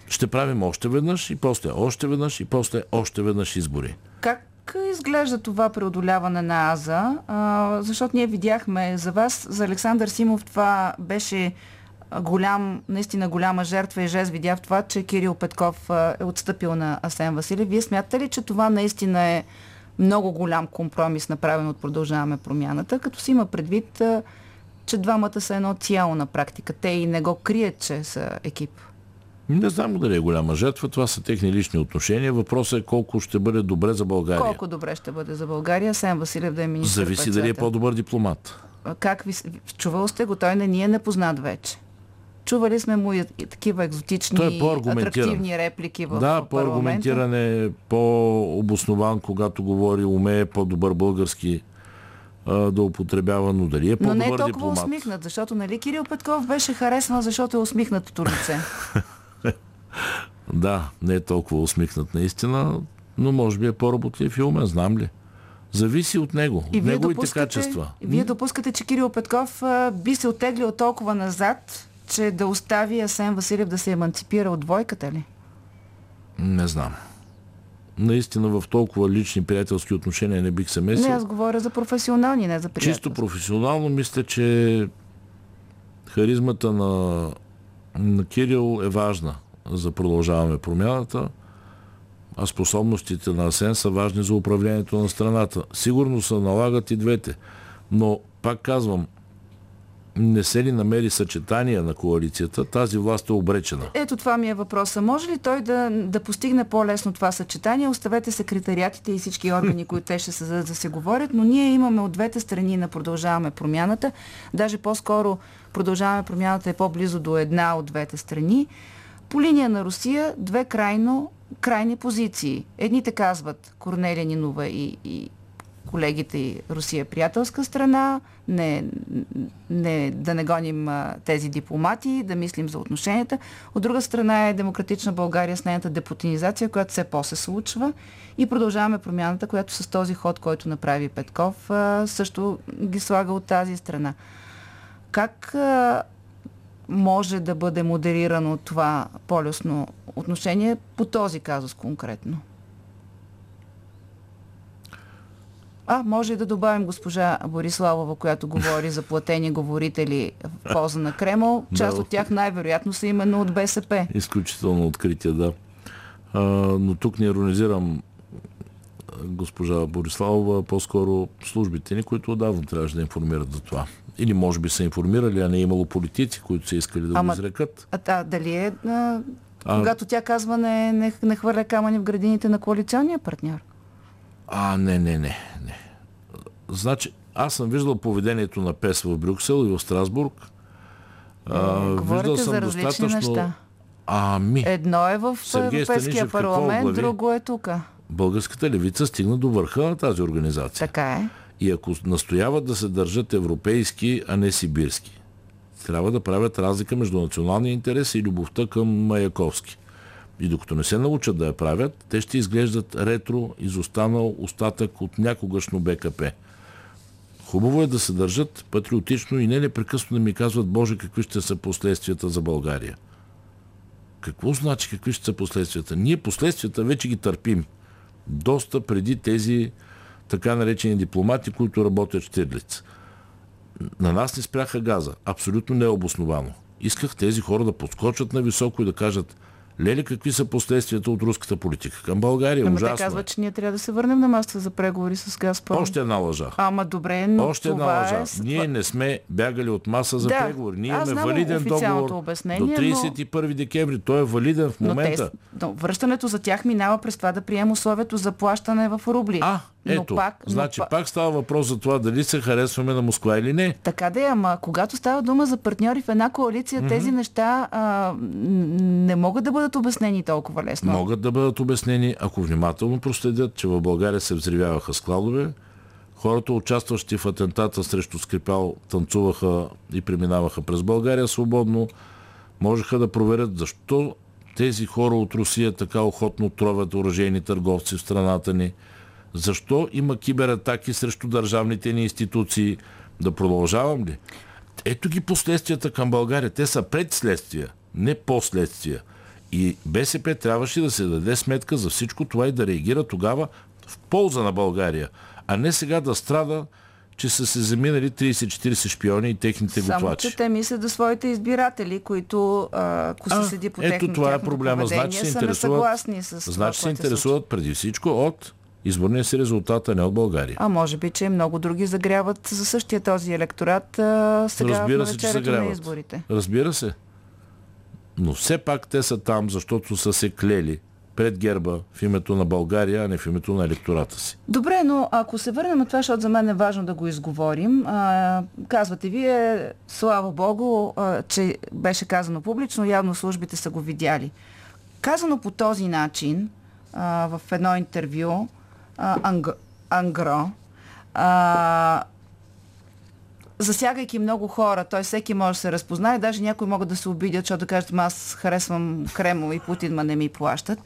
ще правим още веднъж и после още веднъж и после още веднъж избори. Как изглежда това преодоляване на Аза? А, защото ние видяхме за вас, за Александър Симов това беше голям, наистина голяма жертва и жест видя в това, че Кирил Петков е отстъпил на Асен Василев. Вие смятате ли, че това наистина е много голям компромис, направен от Продължаваме промяната, като си има предвид, че двамата са едно цяло на практика. Те и не го крият, че са екип. Не знам дали е голяма жертва. Това са техни лични отношения. Въпросът е колко ще бъде добре за България. Колко добре ще бъде за България. Сен Василев да е министър. Зависи дали е по-добър дипломат. Как ви... Чувал сте го? Той не ни е непознат вече. Чували сме му и такива екзотични, Той е атрактивни реплики в Да, по-аргументиран е, по-обоснован, когато говори, умее по-добър български да употребява, но дали е по-добър Но не е толкова дипломат. усмихнат, защото нали Кирил Петков беше харесван, защото е усмихнатото лице. да, не е толкова усмихнат наистина, но може би е по-работлив и умен, знам ли. Зависи от него, и от неговите качества. И вие допускате, че Кирил Петков а, би се оттеглил толкова назад, че да остави Асен Василев да се еманципира от двойката ли? Не знам. Наистина в толкова лични приятелски отношения не бих се месил. Не, аз говоря за професионални, не за приятелски. Чисто професионално мисля, че харизмата на, на Кирил е важна за продължаваме промяната, а способностите на Асен са важни за управлението на страната. Сигурно се налагат и двете. Но, пак казвам, не се ли намери съчетание на коалицията, тази власт е обречена. Ето това ми е въпроса. Може ли той да, да постигне по-лесно това съчетание? Оставете секретариатите и всички органи, които те ще създадат да се говорят, но ние имаме от двете страни на Продължаваме промяната. Даже по-скоро Продължаваме промяната е по-близо до една от двете страни. По линия на Русия две крайно, крайни позиции. Едните казват Корнелия Нинова и, и колегите и Русия е приятелска страна, не, не, да не гоним а, тези дипломати, да мислим за отношенията. От друга страна е демократична България с нейната депутинизация, която все по-се случва и продължаваме промяната, която с този ход, който направи Петков, а, също ги слага от тази страна. Как а, може да бъде модерирано това полюсно отношение по този казус конкретно? А, може и да добавим госпожа Бориславова, която говори за платени говорители в полза на Кремъл. Част да, от тях най-вероятно са именно от БСП. Изключително откритие, да. А, но тук не иронизирам госпожа Бориславова, по-скоро службите ни, които отдавна трябваше да информират за това. Или може би са информирали, а не е имало политици, които са искали да Ама, го изрекат. А, а дали е, а, а, когато тя казва не, не, не хвърля камъни в градините на коалиционния партньор? А, не, не, не, не. Значи, аз съм виждал поведението на ПЕС в Брюксел и в Страсбург. А, виждал съм достатъчно... неща. Ами. Едно е в Сергей Европейския Станишев, парламент, друго е тук. Българската левица стигна до върха на тази организация. Така е. И ако настояват да се държат европейски, а не сибирски, трябва да правят разлика между националния интерес и любовта към Маяковски. И докато не се научат да я правят, те ще изглеждат ретро, изостанал остатък от някогашно БКП. Хубаво е да се държат патриотично и не непрекъснато да ми казват, Боже, какви ще са последствията за България. Какво значи какви ще са последствията? Ние последствията вече ги търпим. Доста преди тези така наречени дипломати, които работят в Штирлиц. На нас не спряха газа. Абсолютно необосновано. Исках тези хора да подскочат на високо и да кажат Лели, какви са последствията от руската политика към България? Ама Ужасно. те казват, е. че ние трябва да се върнем на масата за преговори с Газпром. Още една лъжа. Ама добре, но Още една лъжа. е... Ние не сме бягали от маса за Да, преговори. Ние имаме валиден договор обяснение, до но- 31 декември. Той е валиден в Но, момента. те, но връщането за тях минава през това да приема условието за плащане в рубли. А, но ето. пак, значи но, па- пак става въпрос за това дали се харесваме на Москва или не. Така да е, ама когато става дума за партньори в една коалиция, mm-hmm. тези неща а, не могат да бъдат обяснени толкова лесно. Могат да бъдат обяснени, ако внимателно проследят, че в България се взривяваха складове, хората, участващи в атентата срещу Скрипал, танцуваха и преминаваха през България свободно, можеха да проверят защо тези хора от Русия така охотно тровят оръжейни търговци в страната ни, защо има кибератаки срещу държавните ни институции. Да продължавам ли? Ето ги последствията към България. Те са предследствия, не последствия. И БСП трябваше да се даде сметка за всичко това и да реагира тогава в полза на България, а не сега да страда, че са се заминали 30-40 шпиони и техните Само, готвачи. че те мислят за своите избиратели, които, ако се А, седи по ето техни, това е проблема. Значи се интересуват, значи се интересуват преди всичко от изборния си резултат, а не от България. А може би, че много други загряват за същия този електорат а, сега Разбира се, че навечерието на загряват. изборите. Разбира се. Но все пак те са там, защото са се клели пред герба в името на България, а не в името на електората си. Добре, но ако се върнем на това, защото за мен е важно да го изговорим, а, казвате вие, слава Богу, а, че беше казано публично, явно службите са го видяли. Казано по този начин, а, в едно интервю, анг, ангро, а, засягайки много хора, т.е. всеки може да се разпознае, даже някои могат да се обидят, защото да кажат, «Ма аз харесвам Кремъл и Путин, ма не ми плащат.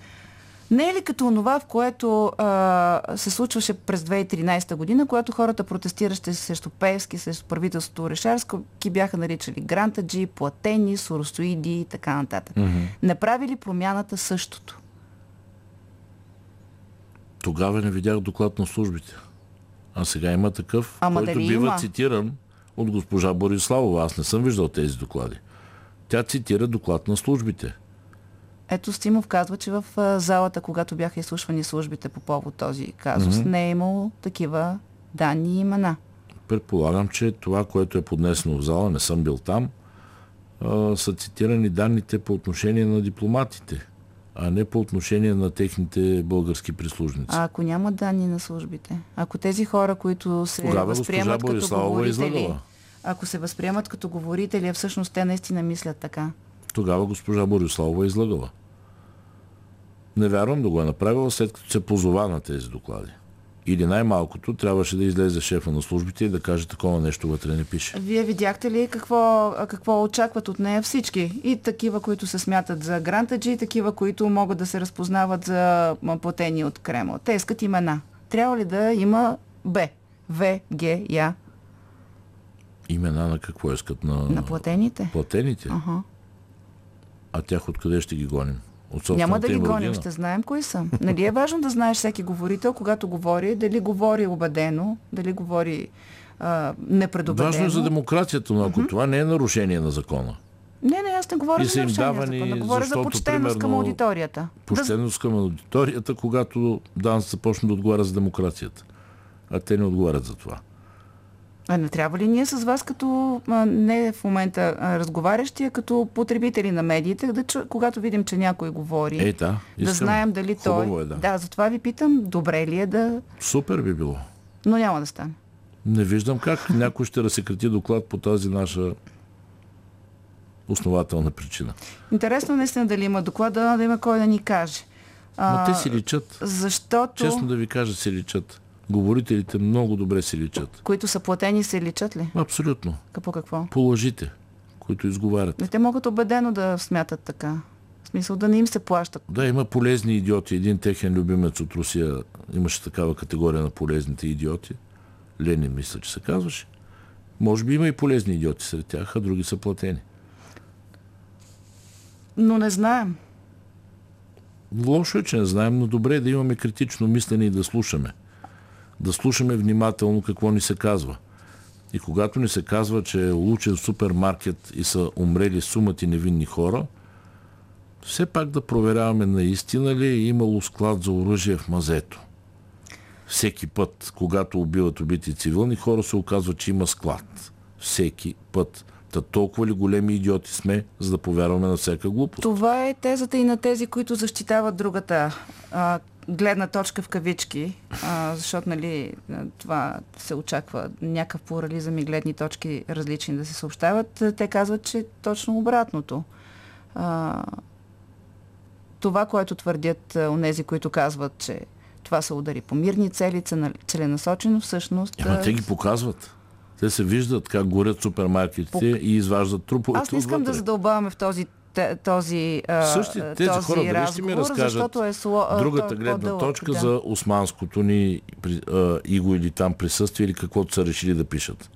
Не е ли като това, в което а, се случваше през 2013 година, когато хората протестиращи срещу Певски, срещу правителството Орешарско, ки бяха наричали грантаджи, платени, соросоиди и така нататък. Mm-hmm. Направили промяната същото. Тогава не видях доклад на службите. А сега има такъв, Ама който дали бива има? цитиран от госпожа Бориславова. Аз не съм виждал тези доклади. Тя цитира доклад на службите. Ето Стимов казва, че в залата, когато бяха изслушвани службите по повод този казус, mm-hmm. не е имало такива данни и имена. Предполагам, че това, което е поднесено в зала, не съм бил там, а, са цитирани данните по отношение на дипломатите, а не по отношение на техните български прислужници. А ако няма данни на службите? Ако тези хора, които се Тогава възприемат като е говорители, ако се възприемат като говорители, всъщност те наистина мислят така. Тогава госпожа Бориславова е излъгала. Не вярвам да го е направила, след като се позова на тези доклади. Или най-малкото трябваше да излезе шефа на службите и да каже такова нещо вътре не пише. Вие видяхте ли какво, какво очакват от нея всички? И такива, които се смятат за грантаджи, и такива, които могат да се разпознават за платени от Кремъл. Те искат имена. Трябва ли да има Б? В, Г, Я Имена на какво искат? На, на платените? платените? Ага. А тях откъде ще ги гоним? От Няма да ги им гоним, родина? ще знаем кои са. Нали е важно да знаеш всеки говорител, когато говори, дали говори убедено, дали говори а, непредобедено. Важно е за демокрацията, но ако това не е нарушение на закона, Не, не, аз не говоря И за нарушение на закона. Говоря за почтеност към аудиторията. Почтеност към аудиторията, когато ДАНС започне да отговаря за демокрацията. А те не отговарят за това. А не трябва ли ние с вас като а, не в момента а, разговарящи, а като потребители на медиите, да, чу, когато видим, че някой говори, Е, да, да знаем дали той... Хубаво Е, да. да, затова ви питам, добре ли е да... Супер би било. Но няма да стане. Не виждам как някой ще разсекрати доклад по тази наша основателна причина. Интересно наистина дали има доклада, да има кой да ни каже. Но те си личат. Защото... Честно да ви кажа, си личат. Говорителите много добре си личат. които са платени, се личат ли? Абсолютно. По какво? По лъжите, които изговарят. Не, те могат убедено да смятат така. В смисъл да не им се плащат. Да, има полезни идиоти. Един техен любимец от Русия имаше такава категория на полезните идиоти. Ленин, мисля, че се казваше. Може би има и полезни идиоти сред тях, а други са платени. Но не знаем. Лошо е, че не знаем, но добре е да имаме критично мислене и да слушаме. Да слушаме внимателно какво ни се казва. И когато ни се казва, че е улучен супермаркет и са умрели сумати невинни хора, все пак да проверяваме наистина ли е имало склад за оръжие в мазето. Всеки път, когато убиват убити цивилни хора, се оказва, че има склад. Всеки път. Та толкова ли големи идиоти сме, за да повярваме на всяка глупост? Това е тезата и на тези, които защитават другата а, гледна точка в кавички, а, защото нали, това се очаква някакъв плурализъм и гледни точки различни да се съобщават. Те казват, че точно обратното. А, това, което твърдят онези, които казват, че това са удари по мирни цели, целенасочено всъщност... Ама те ги показват. Те се виждат как горят супермаркетите по... и изваждат труповете Аз не искам да задълбаваме в този този, Същи, тези този хора дали ще ми разкажат е сло, другата гледна точка да. за османското ни иго или там присъствие или каквото са решили да пишат.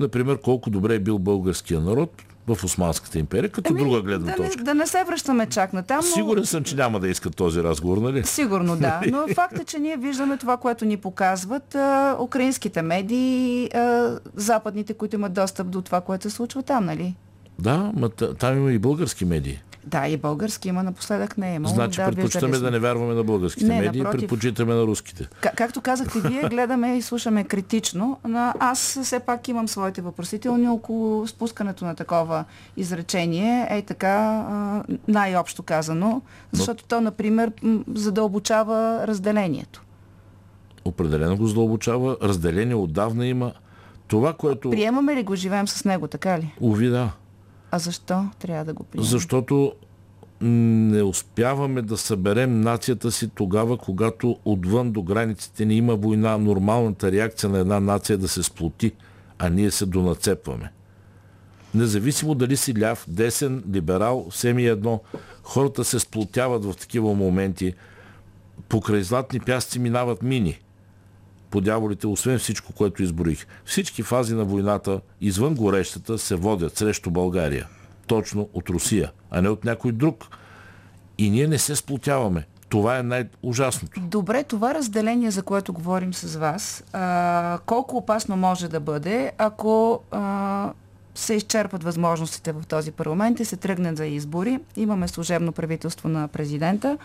Например, колко добре е бил българския народ в Османската империя, като Еми, друга гледна да точка. Не, да не се връщаме чак на там. Но... Сигурен съм, че няма да искат този разговор, нали? Сигурно да. Но факт е, че ние виждаме това, което ни показват а, украинските медии, а, западните, които имат достъп до това, което се случва там, нали? Да, ма там има и български медии. Да, и български има, напоследък не е имало. Значи да, предпочитаме да не вярваме на българските не, медии, напротив. предпочитаме на руските. Как, както казахте вие, гледаме и слушаме критично. Но аз все пак имам своите въпросителни около спускането на такова изречение. Ей така, най-общо казано. Защото Но... то, например, задълбочава разделението. Определено го задълбочава. Разделение отдавна има. Това, което... Приемаме ли го, живеем с него, така ли? Уви, да. А защо трябва да го приемем? Защото не успяваме да съберем нацията си тогава, когато отвън до границите ни има война. Нормалната реакция на една нация е да се сплоти, а ние се донацепваме. Независимо дали си ляв, десен, либерал, все ми е едно. Хората се сплотяват в такива моменти. Покрай златни пясъци минават мини по дяволите, освен всичко, което изборих. Всички фази на войната, извън горещата, се водят срещу България. Точно от Русия, а не от някой друг. И ние не се сплотяваме. Това е най-ужасното. Добре, това разделение, за което говорим с вас, а, колко опасно може да бъде, ако а, се изчерпат възможностите в този парламент и се тръгнат за избори. Имаме служебно правителство на президента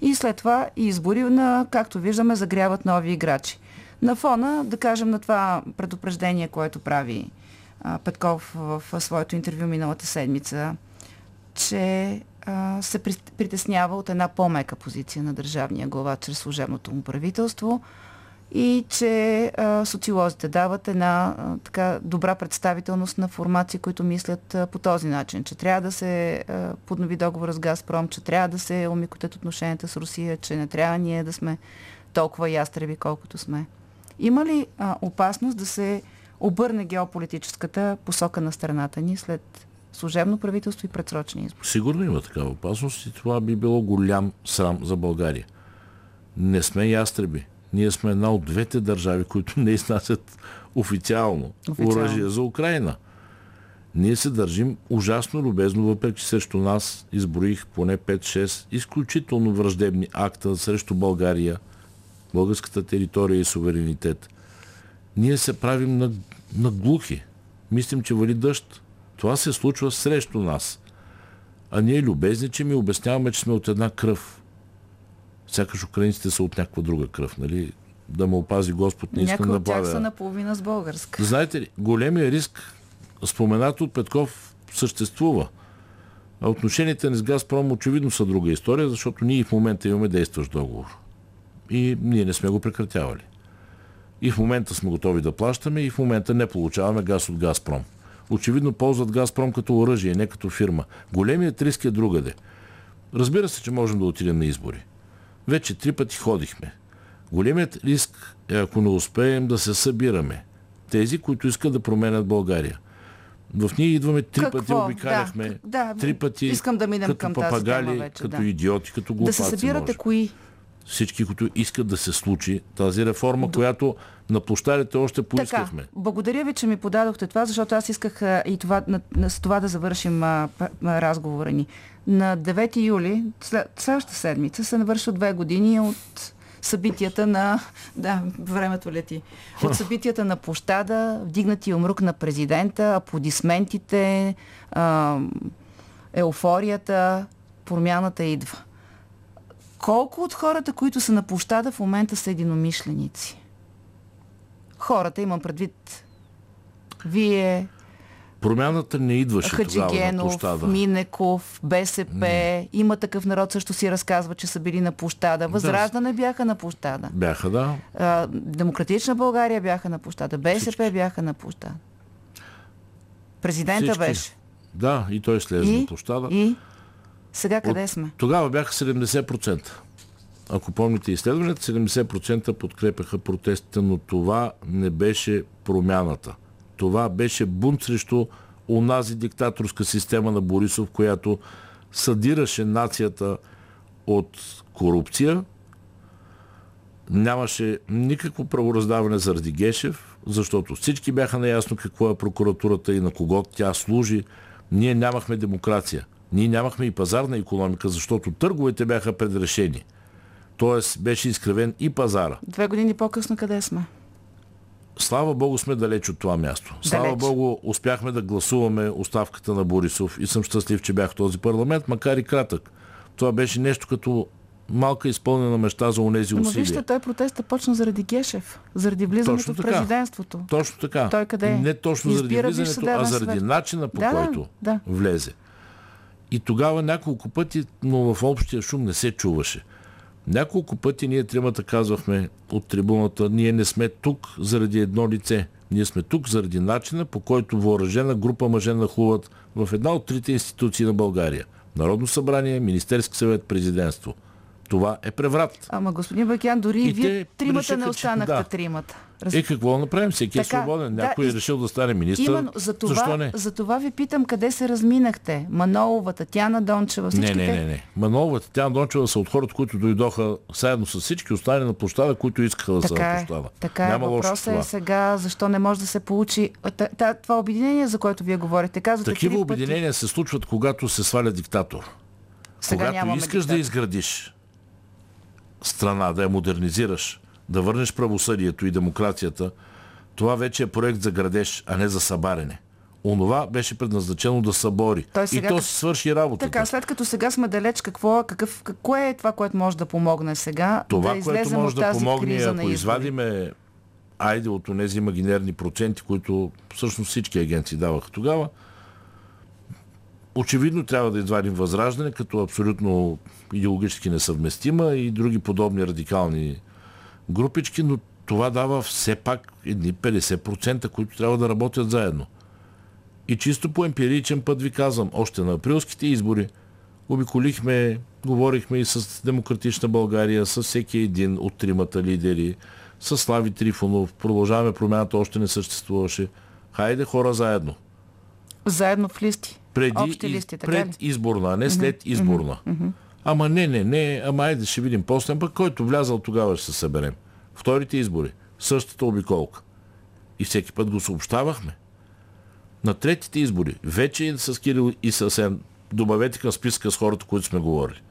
и след това избори на, както виждаме, загряват нови играчи. На фона, да кажем, на това предупреждение, което прави а, Петков в, в своето интервю миналата седмица, че а, се притеснява от една по-мека позиция на държавния глава чрез служебното му правителство и че а, социолозите дават една а, така добра представителност на формации, които мислят а, по този начин, че трябва да се а, поднови договора с Газпром, че трябва да се омикотят отношенията с Русия, че не трябва ние да сме толкова ястреби, колкото сме. Има ли а, опасност да се обърне геополитическата посока на страната ни след служебно правителство и предсрочни избори? Сигурно има такава опасност и това би било голям срам за България. Не сме ястреби. Ние сме една от двете държави, които не изнасят официално, официално. оръжие за Украина. Ние се държим ужасно любезно, въпреки срещу нас изброих поне 5-6 изключително враждебни акта срещу България – българската територия и суверенитет. Ние се правим на, на глухи. Мислим, че вали дъжд. Това се случва срещу нас. А ние любезни, че ми обясняваме, че сме от една кръв. Сякаш украинците са от някаква друга кръв, нали? Да ме опази Господ, не искам да правя. от тях са наполовина с българска. Знаете ли, големия риск, споменато от Петков, съществува. А отношенията ни с Газпром очевидно са друга история, защото ние в момента имаме действащ договор и ние не сме го прекратявали. И в момента сме готови да плащаме и в момента не получаваме газ от Газпром. Очевидно ползват Газпром като оръжие, не като фирма. Големият риск е другаде. Разбира се, че можем да отидем на избори. Вече три пъти ходихме. Големият риск е ако не успеем да се събираме. Тези, които искат да променят България. В ние идваме три Какво? пъти, обикаляхме. Да, да, три пъти. Искам да минем като към папагали, тази вече, като да. идиоти, като глупаци. Да се събирате може кои? Всички, които искат да се случи тази реформа, До... която на площадите още поискахме. Така, благодаря ви, че ми подадохте това, защото аз исках а, и това, на, на, с това да завършим а, а, разговора ни. На 9 юли, след, следващата седмица, се навършва две години от събитията на... Да, времето лети. От събитията на площада, вдигнати умрук на президента, аплодисментите, а, еуфорията, промяната идва. Колко от хората, които са на площада в момента са единомишленици? Хората имам предвид. Вие, Промяната не идваше тогава на Хаджигенов, площада. Минеков, БСП, има такъв народ също си разказва, че са били на площада. Възраждане бяха на площада. Бяха, да. А, Демократична България бяха на площада. БСП Всички. бяха на площада. Президента Всички. беше. Да, и той слезе И, на площада. и сега къде сме? Тогава бяха 70%. Ако помните изследването, 70% подкрепяха протестите, но това не беше промяната. Това беше бунт срещу онази диктаторска система на Борисов, която съдираше нацията от корупция. Нямаше никакво правораздаване заради Гешев, защото всички бяха наясно какво е прокуратурата и на кого тя служи. Ние нямахме демокрация. Ние нямахме и пазарна економика, защото търговете бяха предрешени. Тоест беше изкривен и пазара. Две години по-късно къде сме? Слава Богу сме далеч от това място. Слава Далеч. Богу успяхме да гласуваме оставката на Борисов и съм щастлив, че бях в този парламент, макар и кратък. Това беше нещо като малка изпълнена мечта за онези Но усилия. вижте, той протеста почна заради Гешев, заради влизането Точно в президентството. Точно така. Той къде е? Не точно заради Избира влизането, а заради начина по да, който да. влезе. И тогава няколко пъти, но в общия шум не се чуваше. Няколко пъти ние тримата казвахме от трибуната, ние не сме тук заради едно лице. Ние сме тук заради начина, по който въоръжена група мъже нахлуват в една от трите институции на България. Народно събрание, Министерски съвет, президентство. Това е преврат. Ама господин Бакян, дори и вие тримата решиха, не останахте да. тримата. Раз... Е, какво да направим? Всеки е Така, свободен. да, Някой и- е решил да стане министър. Именно, за това, Защо не? за това ви питам къде се разминахте. Манолова, Татяна Дончева, Не, всичките. не, не, не. Манолова, Татяна Дончева са от хората, които дойдоха заедно с всички останали на площада, които искаха да са Така на е, площада. така е. Няма в Въпросът е сега защо не може да се получи това обединение, за което вие говорите. Казвате Такива три пъти. обединения се случват, когато се сваля диктатор. Сега когато искаш диктатор. да изградиш страна, да я модернизираш, да върнеш правосъдието и демокрацията, това вече е проект за градеж, а не за събарене. Онова беше предназначено да събори. Той и сега то като- си свърши работата. Така, след като сега сме далеч, какво, какъв, какво е това, което може да помогне сега Това, да което може да помогне, ако извадиме айде от тези имагинерни проценти, които всъщност всички агенции даваха тогава, очевидно трябва да извадим възраждане като абсолютно идеологически несъвместима и други подобни радикални групички, но това дава все пак едни 50%, които трябва да работят заедно. И чисто по емпиричен път ви казвам, още на априлските избори обиколихме, говорихме и с Демократична България, с всеки един от тримата лидери, с Слави Трифонов, продължаваме промяната, още не съществуваше. Хайде хора заедно. Заедно в листи. Преди, Общи листи, така пред ли? изборна, а не след изборна. Ама не, не, не, ама айде ще видим после, пък който влязал тогава ще се съберем. Вторите избори, същата обиколка. И всеки път го съобщавахме. На третите избори, вече с Кирил и съвсем, добавете към списка с хората, които сме говорили.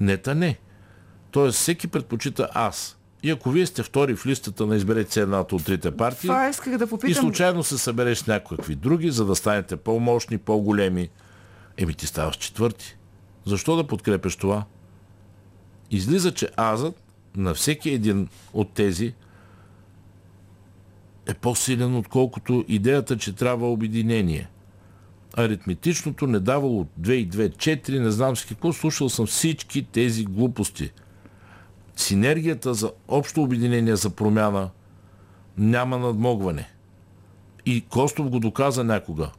Не, та не. Тоест всеки предпочита аз. И ако вие сте втори в листата на изберете се едната от трите партии, Това исках да и попитам. случайно се събереш с някакви други, за да станете по-мощни, по-големи. Еми ти ставаш четвърти. Защо да подкрепеш това? Излиза, че азът на всеки един от тези е по-силен, отколкото идеята, че трябва обединение. Аритметичното не давало 2 и 2, 4, не знам си какво, слушал съм всички тези глупости. Синергията за общо обединение за промяна няма надмогване. И Костов го доказа някога.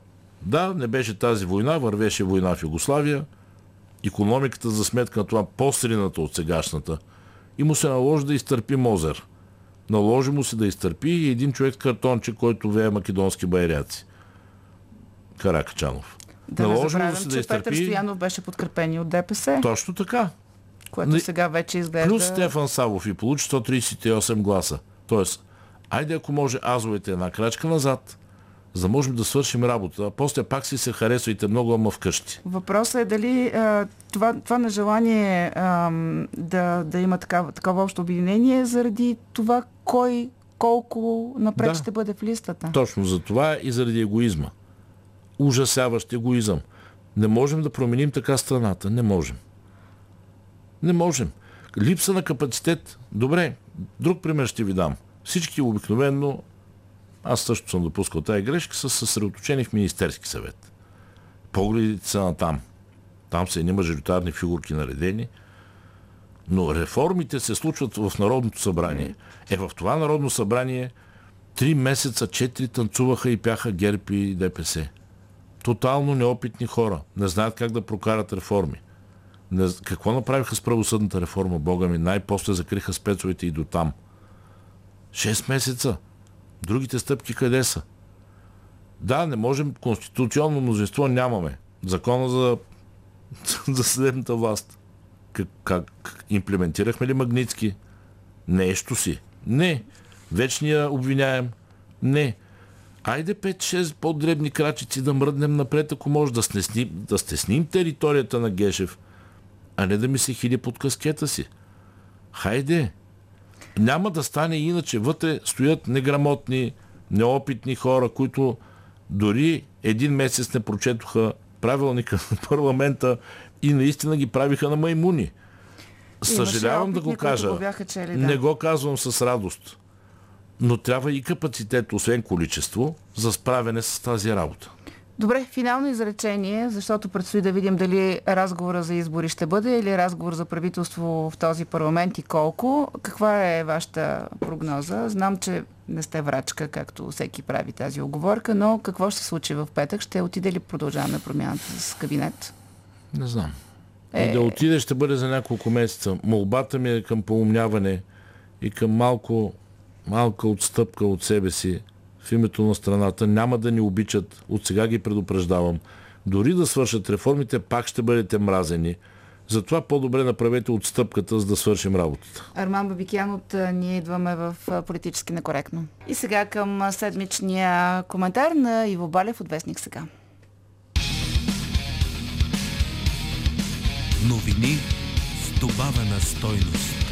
Да, не беше тази война, вървеше война в Югославия. Економиката за сметка на това по-срината от сегашната. И му се наложи да изтърпи Мозер. Наложи му се да изтърпи и един човек картонче, който вее македонски байряци. Каракачанов. Да не Наложи му забравям, се че да Петър изтърпи. Стоянов беше подкрепен от ДПС, Точно така. Което Не- сега вече изглежда... Плюс Стефан Савов и получи 138 гласа. Тоест, айде ако може азовете една крачка назад, за да можем да свършим работа. А после пак си се харесвайте много, ама вкъщи. Въпросът е дали а, това, това нежелание ам, да, да има такава, такова общо обединение заради това кой колко напред Да. ще бъде в листата. Точно за това и заради егоизма. Ужасяващ егоизъм. Не можем да променим така страната. Не можем. Не можем. Липса на капацитет. Добре, друг пример ще ви дам. Всички обикновенно, аз също съм допускал тази грешка, са съсредоточени в Министерски съвет. Погледите са на там. Там са едни мажоритарни фигурки наредени. Но реформите се случват в Народното събрание. Е, в това Народно събрание три месеца, четири танцуваха и пяха ГЕРБ и ДПС. Тотално неопитни хора. Не знаят как да прокарат реформи. Какво направиха с правосъдната реформа, Бога ми? Най-после закриха спецовете и до там. Шест месеца. Другите стъпки къде са? Да, не можем, конституционно мнозинство нямаме. Закона за, за съдебната власт. Как, как имплементирахме ли Магницки? Нещо си. Не. Вечния обвиняем? Не. Айде 5-6 по-дребни крачици да мръднем напред, ако може да стесним, да стесним територията на Гешев, а не да ми се хили под каскета си. Хайде! Няма да стане иначе. Вътре стоят неграмотни, неопитни хора, които дори един месец не прочетоха правилника на парламента и наистина ги правиха на маймуни. Съжалявам да го кажа. Го бяха чели, да. Не го казвам с радост. Но трябва и капацитет, освен количество, за справяне с тази работа. Добре, финално изречение, защото предстои да видим дали разговора за избори ще бъде или разговор за правителство в този парламент и колко. Каква е вашата прогноза? Знам, че не сте врачка, както всеки прави тази оговорка, но какво ще се случи в петък? Ще отиде ли продължаваме промяната с кабинет? Не знам. Е... И да отиде ще бъде за няколко месеца. Молбата ми е към поумняване и към малко, малка отстъпка от себе си в името на страната. Няма да ни обичат. От сега ги предупреждавам. Дори да свършат реформите, пак ще бъдете мразени. Затова по-добре направете отстъпката, за да свършим работата. Арман Бабикян от Ние идваме в Политически некоректно. И сега към седмичния коментар на Иво Балев от Вестник сега. Новини с добавена стойност.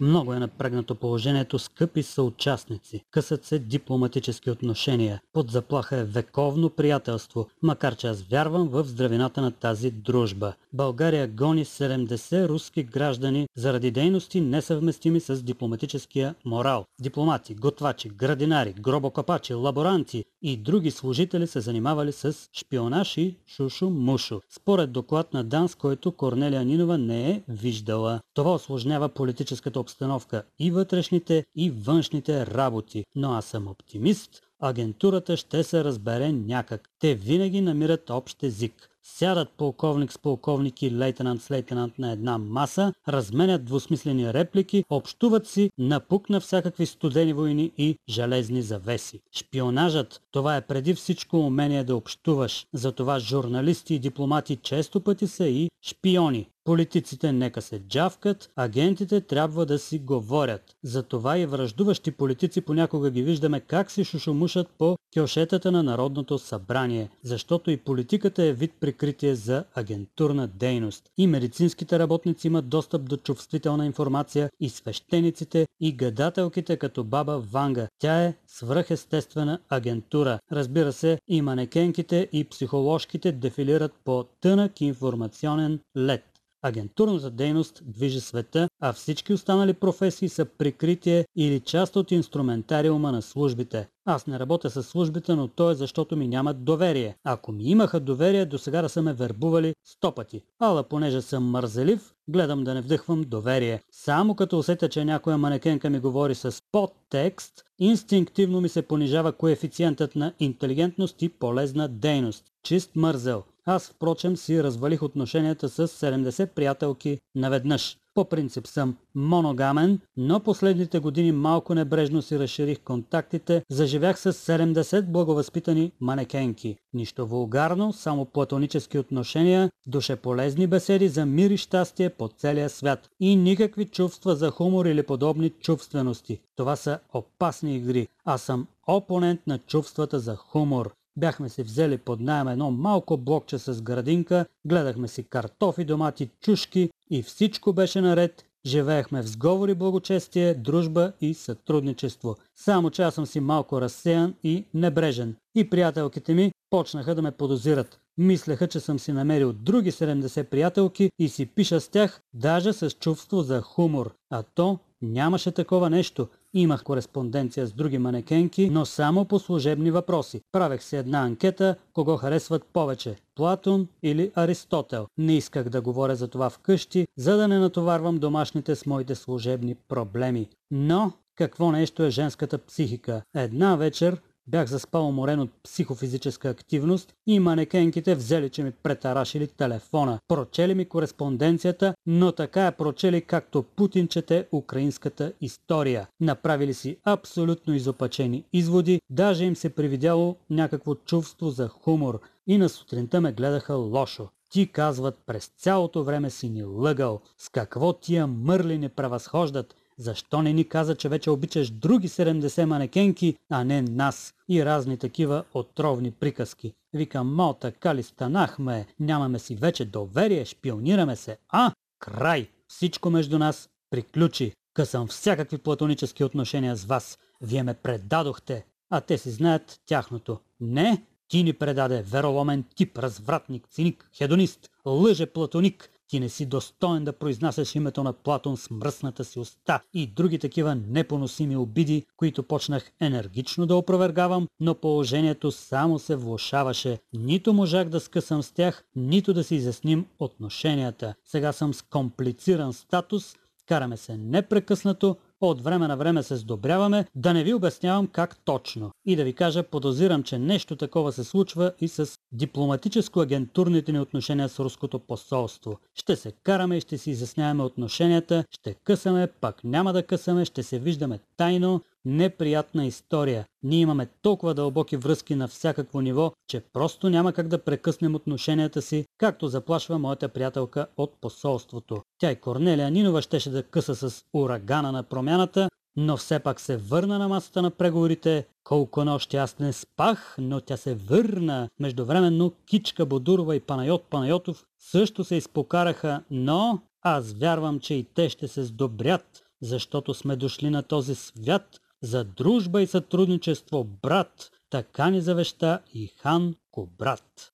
Много е напрегнато положението, скъпи съучастници. Късат се дипломатически отношения. Под заплаха е вековно приятелство, макар че аз вярвам в здравината на тази дружба. България гони 70 руски граждани заради дейности несъвместими с дипломатическия морал. Дипломати, готвачи, градинари, гробокопачи, лаборанти и други служители се занимавали с шпионаж и шушу-мушу. Според доклад на ДАНС, който Корнелия Нинова не е виждала. Това осложнява политическата обстановка и вътрешните и външните работи. Но аз съм оптимист, агентурата ще се разбере някак. Те винаги намират общ език. Сядат полковник с полковник и лейтенант с лейтенант на една маса, разменят двусмислени реплики, общуват си, напук на всякакви студени войни и железни завеси. Шпионажът, това е преди всичко умение да общуваш. Затова журналисти и дипломати често пъти са и шпиони. Политиците нека се джавкат, агентите трябва да си говорят. Затова и връждуващи политици понякога ги виждаме как си шушумушат по кьошетата на Народното събрание, защото и политиката е вид прикритие за агентурна дейност. И медицинските работници имат достъп до чувствителна информация, и свещениците, и гадателките като баба Ванга. Тя е свръхестествена агентура. Разбира се, и манекенките, и психоложките дефилират по тънък информационен лед. Агентурната дейност движи света, а всички останали професии са прикритие или част от инструментариума на службите. Аз не работя с службите, но то е защото ми нямат доверие. Ако ми имаха доверие, до сега да са ме вербували сто пъти. Ала понеже съм мързелив, гледам да не вдъхвам доверие. Само като усетя, че някоя манекенка ми говори с подтекст, инстинктивно ми се понижава коефициентът на интелигентност и полезна дейност. Чист мързел. Аз, впрочем, си развалих отношенията с 70 приятелки наведнъж. По принцип съм моногамен, но последните години малко небрежно си разширих контактите, заживях с 70 благовъзпитани манекенки. Нищо вулгарно, само платонически отношения, душеполезни беседи за мир и щастие по целия свят. И никакви чувства за хумор или подобни чувствености. Това са опасни игри. Аз съм опонент на чувствата за хумор. Бяхме си взели под найем едно малко блокче с градинка, гледахме си картофи, домати, чушки и всичко беше наред живеехме в сговори, благочестие, дружба и сътрудничество. Само че аз съм си малко разсеян и небрежен. И приятелките ми почнаха да ме подозират. Мислеха, че съм си намерил други 70 приятелки и си пиша с тях, даже с чувство за хумор. А то нямаше такова нещо. Имах кореспонденция с други манекенки, но само по служебни въпроси. Правех си една анкета, кого харесват повече – Платон или Аристотел. Не исках да говоря за това вкъщи, за да не натоварвам домашните с моите служебни проблеми. Но какво нещо е женската психика? Една вечер Бях заспал уморен от психофизическа активност и манекенките взели, че ми претарашили телефона. Прочели ми кореспонденцията, но така е прочели както Путин чете украинската история. Направили си абсолютно изопачени изводи, даже им се привидяло някакво чувство за хумор и на сутринта ме гледаха лошо. Ти казват, през цялото време си ни лъгал. С какво тия мърли не превъзхождат? Защо не ни каза, че вече обичаш други 70 манекенки, а не нас? И разни такива отровни приказки. Викам, мал така ли станахме? Нямаме си вече доверие, шпионираме се. А, край! Всичко между нас приключи. Късам всякакви платонически отношения с вас. Вие ме предадохте, а те си знаят тяхното. Не, ти ни предаде вероломен тип, развратник, циник, хедонист, лъже платоник, ти не си достоен да произнасяш името на Платон с мръсната си уста и други такива непоносими обиди, които почнах енергично да опровергавам, но положението само се влушаваше. Нито можах да скъсам с тях, нито да си изясним отношенията. Сега съм с комплициран статус, караме се непрекъснато, от време на време се сдобряваме, да не ви обяснявам как точно. И да ви кажа, подозирам, че нещо такова се случва и с дипломатическо-агентурните ни отношения с руското посолство. Ще се караме и ще си изясняваме отношенията, ще късаме, пак няма да късаме, ще се виждаме тайно, неприятна история. Ние имаме толкова дълбоки връзки на всякакво ниво, че просто няма как да прекъснем отношенията си, както заплашва моята приятелка от посолството. Тя и Корнелия Нинова щеше да къса с урагана на промяната, но все пак се върна на масата на преговорите. Колко нощи аз не спах, но тя се върна. Междувременно Кичка Бодурова и Панайот Панайотов също се изпокараха, но аз вярвам, че и те ще се сдобрят, защото сме дошли на този свят, за дружба и сътрудничество, брат, така ни завеща и хан Кобрат.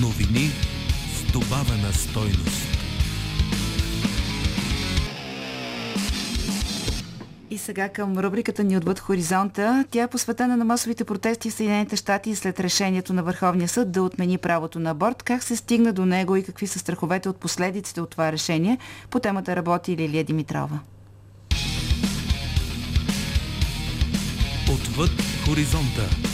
Новини с добавена стойност. И сега към рубриката ни отвъд хоризонта. Тя е посветена на масовите протести в Съединените щати след решението на Върховния съд да отмени правото на аборт. Как се стигна до него и какви са страховете от последиците от това решение? По темата работи Лилия Димитрова. Отвъд хоризонта.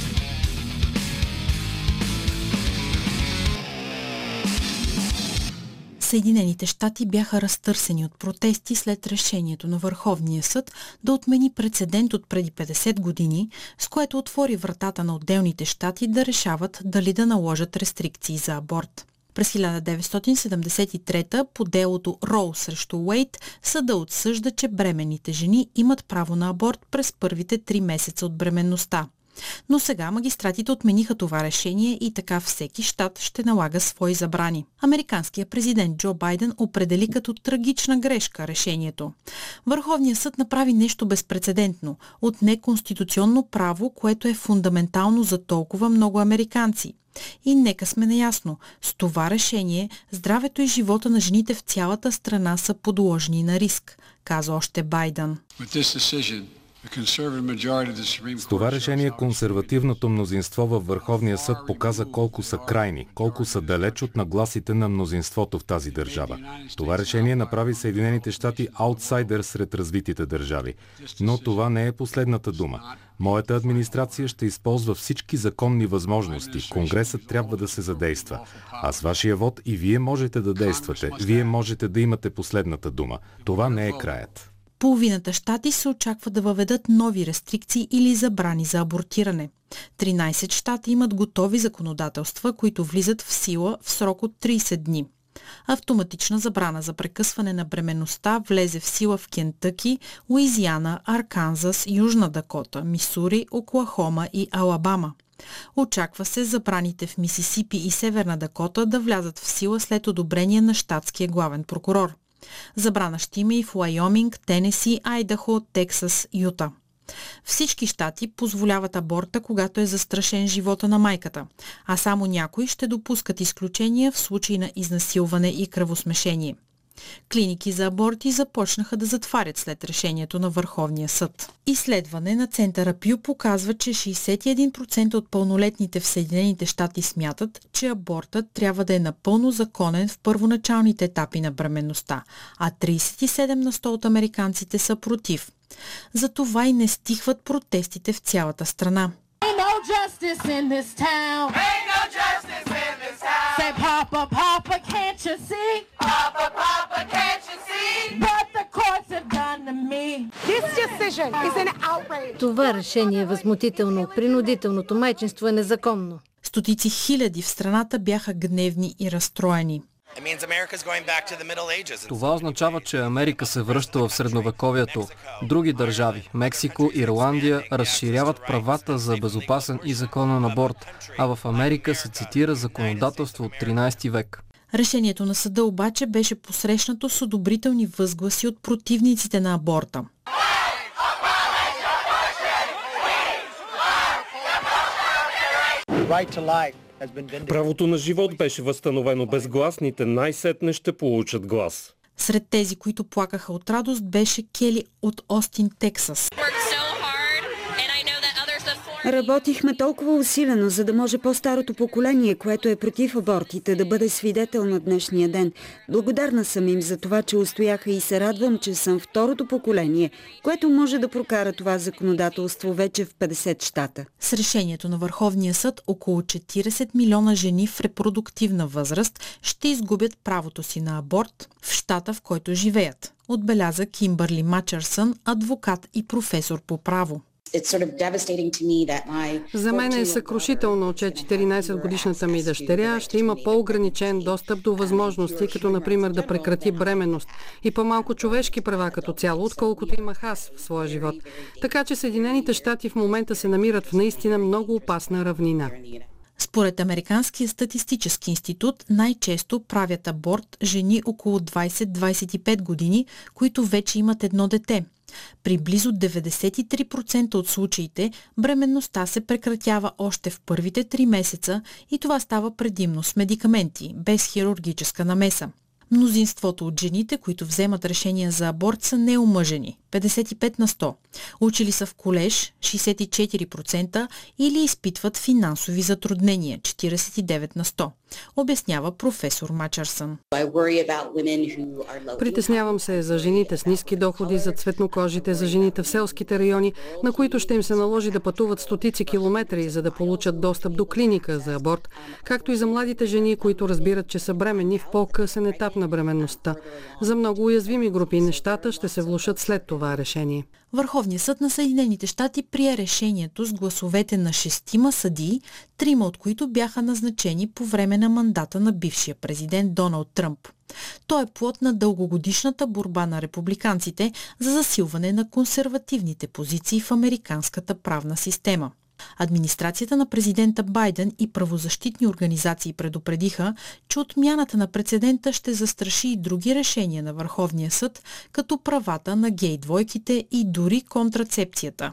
Съединените щати бяха разтърсени от протести след решението на Върховния съд да отмени прецедент от преди 50 години, с което отвори вратата на отделните щати да решават дали да наложат рестрикции за аборт. През 1973 по делото Роу срещу Уейт съда отсъжда, че бременните жени имат право на аборт през първите три месеца от бременността. Но сега магистратите отмениха това решение и така всеки щат ще налага свои забрани. Американският президент Джо Байден определи като трагична грешка решението. Върховният съд направи нещо безпредседентно от неконституционно право, което е фундаментално за толкова много американци. И нека сме наясно, с това решение здравето и живота на жените в цялата страна са подложени на риск, каза още Байден. С това решение консервативното мнозинство във Върховния съд показа колко са крайни, колко са далеч от нагласите на мнозинството в тази държава. Това решение направи Съединените щати аутсайдер сред развитите държави. Но това не е последната дума. Моята администрация ще използва всички законни възможности. Конгресът трябва да се задейства. А с вашия вод и вие можете да действате. Вие можете да имате последната дума. Това не е краят. Половината щати се очаква да въведат нови рестрикции или забрани за абортиране. 13 щата имат готови законодателства, които влизат в сила в срок от 30 дни. Автоматична забрана за прекъсване на бременността влезе в сила в Кентъки, Луизиана, Арканзас, Южна Дакота, Мисури, Оклахома и Алабама. Очаква се забраните в Мисисипи и Северна Дакота да влязат в сила след одобрение на щатския главен прокурор. Забрана ще има и в Лайоминг, Тенеси, Айдахо, Тексас, Юта. Всички щати позволяват аборта, когато е застрашен живота на майката, а само някои ще допускат изключения в случай на изнасилване и кръвосмешение. Клиники за аборти започнаха да затварят след решението на Върховния съд. Изследване на Центъра Пю показва, че 61% от пълнолетните в Съединените щати смятат, че абортът трябва да е напълно законен в първоначалните етапи на бременността, а 37 на 100 от американците са против. Затова и не стихват протестите в цялата страна. Say, Papa, Papa, can't you see? Papa, Papa, Това решение е възмутително. Принудителното майчинство е незаконно. Стотици хиляди в страната бяха гневни и разстроени. Това означава, че Америка се връща в средновековието. Други държави, Мексико, Ирландия, разширяват правата за безопасен и законен аборт, а в Америка се цитира законодателство от 13 век. Решението на съда обаче беше посрещнато с одобрителни възгласи от противниците на аборта. Right to life. Правото на живот беше възстановено. Безгласните най-сетне ще получат глас. Сред тези, които плакаха от радост, беше Кели от Остин, Тексас. Работихме толкова усилено, за да може по-старото поколение, което е против абортите, да бъде свидетел на днешния ден. Благодарна съм им за това, че устояха и се радвам, че съм второто поколение, което може да прокара това законодателство вече в 50 щата. С решението на Върховния съд около 40 милиона жени в репродуктивна възраст ще изгубят правото си на аборт в щата, в който живеят отбеляза Кимбърли Мачърсън, адвокат и професор по право. За мен е съкрушително, че 14-годишната ми дъщеря ще има по-ограничен достъп до възможности, като например да прекрати бременност и по-малко човешки права като цяло, отколкото имах аз в своя живот. Така че Съединените щати в момента се намират в наистина много опасна равнина. Според Американския статистически институт най-често правят аборт жени около 20-25 години, които вече имат едно дете – при близо 93% от случаите бременността се прекратява още в първите 3 месеца и това става предимно с медикаменти, без хирургическа намеса. Мнозинството от жените, които вземат решения за аборт, са неомъжени 55 на 100. Учили са в колеж 64% или изпитват финансови затруднения 49 на 100. Обяснява професор Мачарсън. Притеснявам се за жените с ниски доходи, за цветнокожите, за жените в селските райони, на които ще им се наложи да пътуват стотици километри, за да получат достъп до клиника за аборт, както и за младите жени, които разбират, че са бремени в по-късен етап на бременността. За много уязвими групи нещата ще се влушат след това решение. Върховният съд на Съединените щати прие решението с гласовете на шестима съдии, трима от които бяха назначени по време на мандата на бившия президент Доналд Тръмп. Той е плод на дългогодишната борба на републиканците за засилване на консервативните позиции в американската правна система. Администрацията на президента Байден и правозащитни организации предупредиха, че отмяната на прецедента ще застраши и други решения на Върховния съд, като правата на гей-двойките и дори контрацепцията.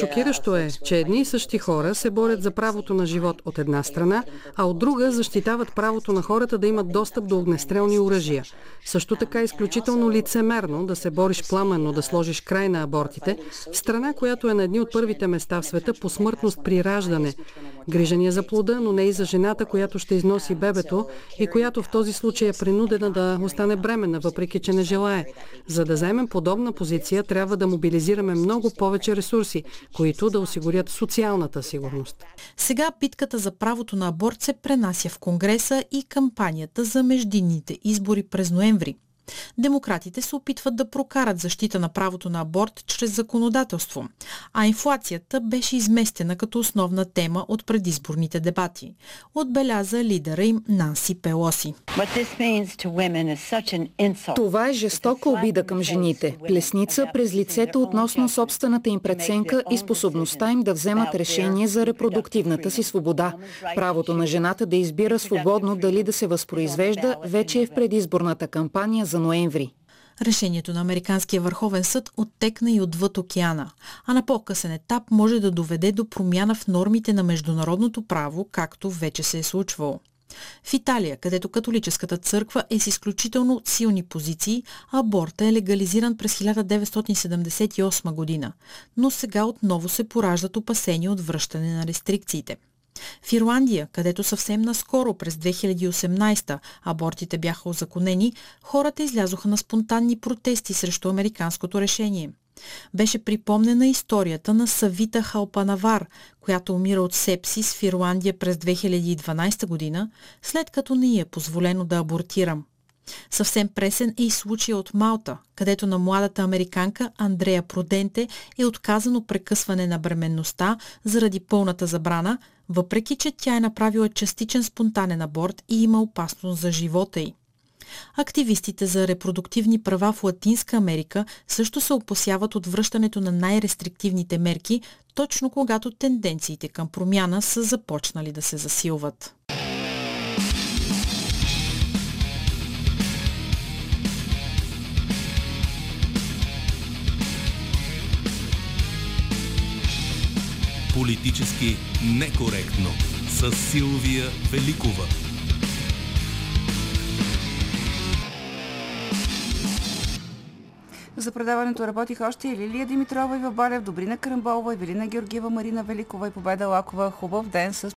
Шокиращо е, че едни и същи хора се борят за правото на живот от една страна, а от друга защитават правото на хората да имат достъп до огнестрелни оръжия. Също така е изключително лицемерно да се бориш пламенно да сложиш край на абортите в страна, която която е на едни от първите места в света по смъртност при раждане. Грижа за плода, но не и за жената, която ще износи бебето и която в този случай е принудена да остане бременна, въпреки че не желае. За да вземем подобна позиция, трябва да мобилизираме много повече ресурси, които да осигурят социалната сигурност. Сега битката за правото на аборт се пренася в Конгреса и кампанията за междинните избори през ноември. Демократите се опитват да прокарат защита на правото на аборт чрез законодателство, а инфлацията беше изместена като основна тема от предизборните дебати, отбеляза лидера им Нанси Пелоси. Това е жестока обида към жените, плесница през лицето относно собствената им преценка и способността им да вземат решение за репродуктивната си свобода. Правото на жената да избира свободно дали да се възпроизвежда вече е в предизборната кампания за ноември. Решението на Американския върховен съд оттекна и отвъд океана, а на по-късен етап може да доведе до промяна в нормите на международното право, както вече се е случвало. В Италия, където католическата църква е с изключително силни позиции, аборта е легализиран през 1978 година, но сега отново се пораждат опасения от връщане на рестрикциите. В Ирландия, където съвсем наскоро през 2018 абортите бяха озаконени, хората излязоха на спонтанни протести срещу американското решение. Беше припомнена историята на Савита Халпанавар, която умира от сепсис в Ирландия през 2012 година, след като не е позволено да абортирам. Съвсем пресен е и случая от Малта, където на младата американка Андрея Проденте е отказано прекъсване на бременността заради пълната забрана, въпреки че тя е направила частичен спонтанен аборт и има опасност за живота й. Активистите за репродуктивни права в Латинска Америка също се опасяват от връщането на най-рестриктивните мерки, точно когато тенденциите към промяна са започнали да се засилват. Политически некоректно с Силвия Великова. За предаването работиха още и Лилия Димитрова и Вабалев, Добрина Карамболова, Евелина Георгиева, Марина Великова и Победа Лакова. Хубав ден с